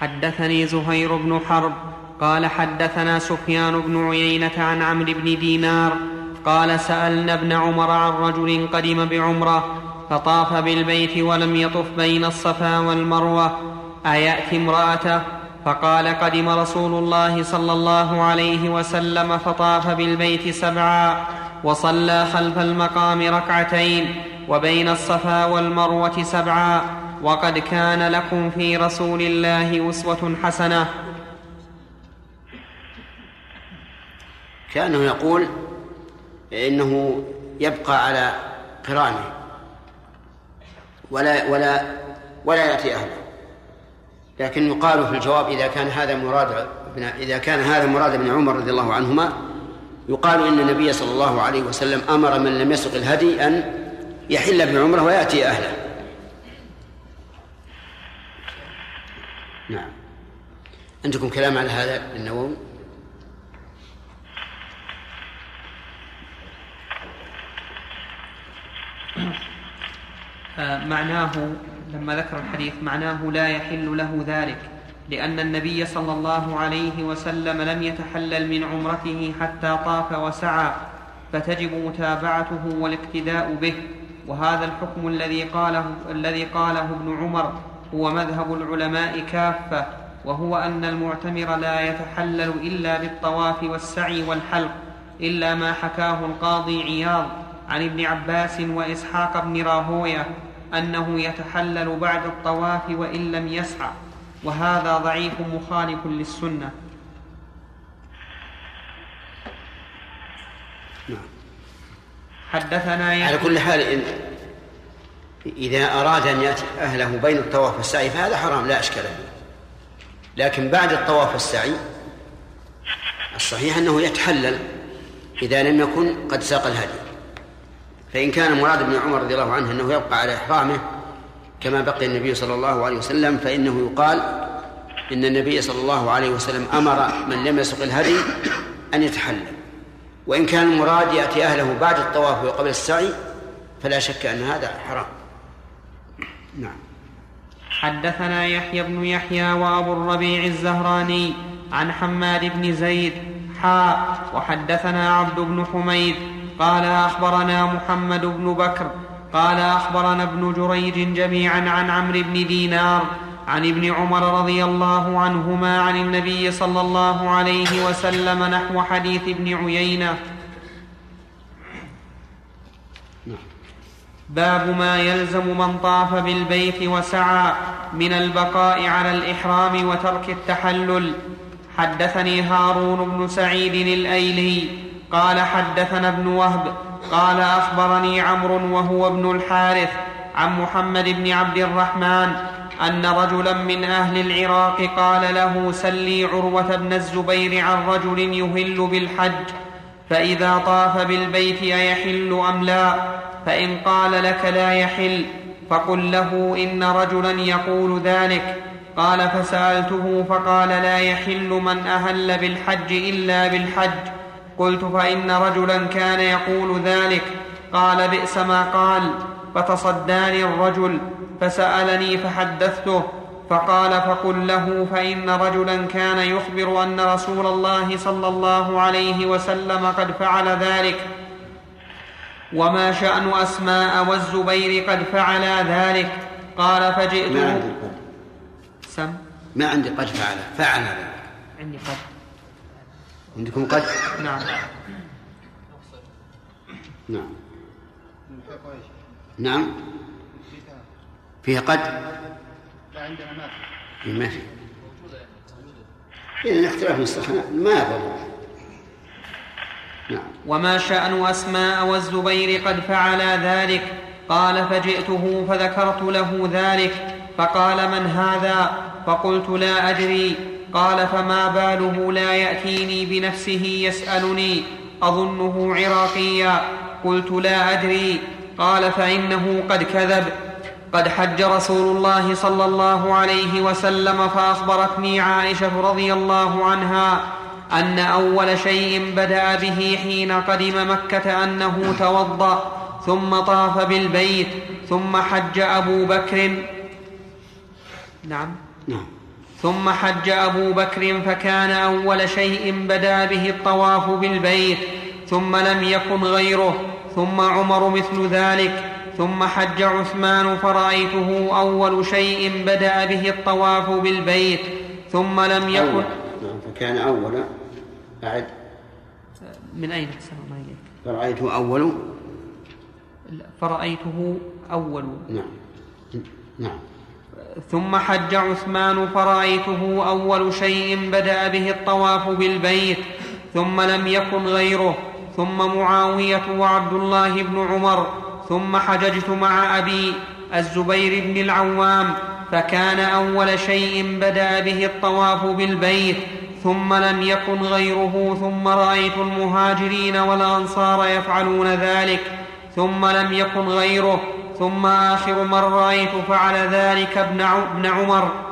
حدثني زهير بن حرب قال حدثنا سفيان بن عيينة عن عمرو بن دينار قال سألنا ابن عمر عن رجل قدم بعمرة فطاف بالبيت ولم يطف بين الصفا والمروة. أيأتي امرأته؟ فقال قدم رسول الله صلى الله عليه وسلم فطاف بالبيت سبعا وصلى خلف المقام ركعتين وبين الصفا والمروة سبعا وقد كان لكم في رسول الله أسوة حسنة. كأنه يقول إنه يبقى على قرانه ولا ولا ولا يأتي أهله. لكن يقال في الجواب إذا كان هذا مراد إذا كان هذا مراد ابن عمر رضي الله عنهما يقال إن النبي صلى الله عليه وسلم أمر من لم يسق الهدي أن يحل بعمره ويأتي أهله. نعم. عندكم كلام على هذا النووي؟ معناه لما ذكر الحديث معناه لا يحل له ذلك لأن النبي صلى الله عليه وسلم لم يتحلل من عمرته حتى طاف وسعى فتجب متابعته والاقتداء به. وهذا الحكم الذي قاله الذي قاله ابن عمر هو مذهب العلماء كافة وهو أن المعتمر لا يتحلل إلا بالطواف والسعي والحلق إلا ما حكاه القاضي عياض عن ابن عباس وإسحاق بن راهوية. أنه يتحلل بعد الطواف وإن لم يسعى. وهذا ضعيف مخالف للسنة. حدثنا يحيى على كل حال إن إذا أراد أن يأتي أهله بين الطواف والسعي فهذا حرام لا أشكال فيه. لكن بعد الطواف والسعي الصحيح أنه يتحلل إذا لم يكن قد ساق الهدي. فإن كان مراد ابن عمر رضي الله عنه أنه يبقى على إحرامه كما بقي النبي صلى الله عليه وسلم فإنه يقال إن النبي صلى الله عليه وسلم أمر من لم يسق الهدي أن يتحلل. وإن كان المراد يأتي أهله بعد الطواف وقبل السعي فلا شك أن هذا حرام. نعم. حدثنا يحيى بن يحيى وأبو الربيع الزهراني عن حماد بن زيد حاء وحدثنا عبد بن حميد قال أخبرنا محمد بن بكر قال أخبرنا ابن جريج جميعا عن عمرو بن دينار عن ابن عمر رضي الله عنهما عن النبي صلى الله عليه وسلم نحو حديث ابن عيينة. باب ما يلزم من طاف بالبيت وسعى من البقاء على الإحرام وترك التحلل. حدثني هارون بن سعيد الأيلي قال حدثنا ابن وهب قال أخبرني عمرو وهو ابن الحارث عن محمد بن عبد الرحمن أن رجلا من أهل العراق قال له سلي عروة بن الزبير عن رجل يهل بالحج فإذا طاف بالبيت أيحل أم لا؟ فإن قال لك لا يحل فقل له إن رجلا يقول ذلك قال فسألته فقال لا يحل من أهل بالحج إلا بالحج قلت فإن رجلا كان يقول ذلك. قال بئس ما قال. فتصداني الرجل فسألني فحدثته. فقال فقل له فإن رجلا كان يخبر أن رسول الله صلى الله عليه وسلم قد فعل ذلك. وما شأن أسماء والزبير قد فعلا ذلك. قال فجئت ما عندي قد سم. ما عندي قد فعل فعل ذلك. عندي قد. عندكم قد؟ نعم. نعم. نعم. فيها قد؟ لا عندنا ما في. ما في. إذن اختلاف مصطلح ما يضر. نعم. وما شأن أسماء والزبير قد فعلا ذلك؟ قال فجئته فذكرت له ذلك. فقال من هذا؟ فقلت لا أدري. قال فما باله لا يأتيني بنفسه يسألني. أظنه عراقيا. قلت لا أدري. قال فإنه قد كذب. قد حج رسول الله صلى الله عليه وسلم فأخبرتني عائشة رضي الله عنها أن أول شيء بدأ به حين قدم مكة أنه توضأ ثم طاف بالبيت ثم حج أبو بكر. نعم. نعم. ثم حج أبو بكر فكان أول شيء بدا به الطواف بالبيت ثم لم يكن غيره ثم عمر مثل ذلك ثم حج عثمان فرأيته أول شيء بدأ به الطواف بالبيت ثم لم يكن أول. نعم فكان أول. أعد من أين أحسن الله إليك؟ فرأيته أول؟ فرأيته أول. نعم. نعم. ثم حج عثمان فرأيته أول شيء بدأ به الطواف بالبيت ثم لم يكن غيره ثم معاوية وعبد الله بن عمر ثم حججت مع أبي الزبير بن العوام فكان أول شيء بدأ به الطواف بالبيت ثم لم يكن غيره ثم رأيت المهاجرين والأنصار يفعلون ذلك ثم لم يكن غيره ثم آخر من رأيت فعل ذلك ابن عمر.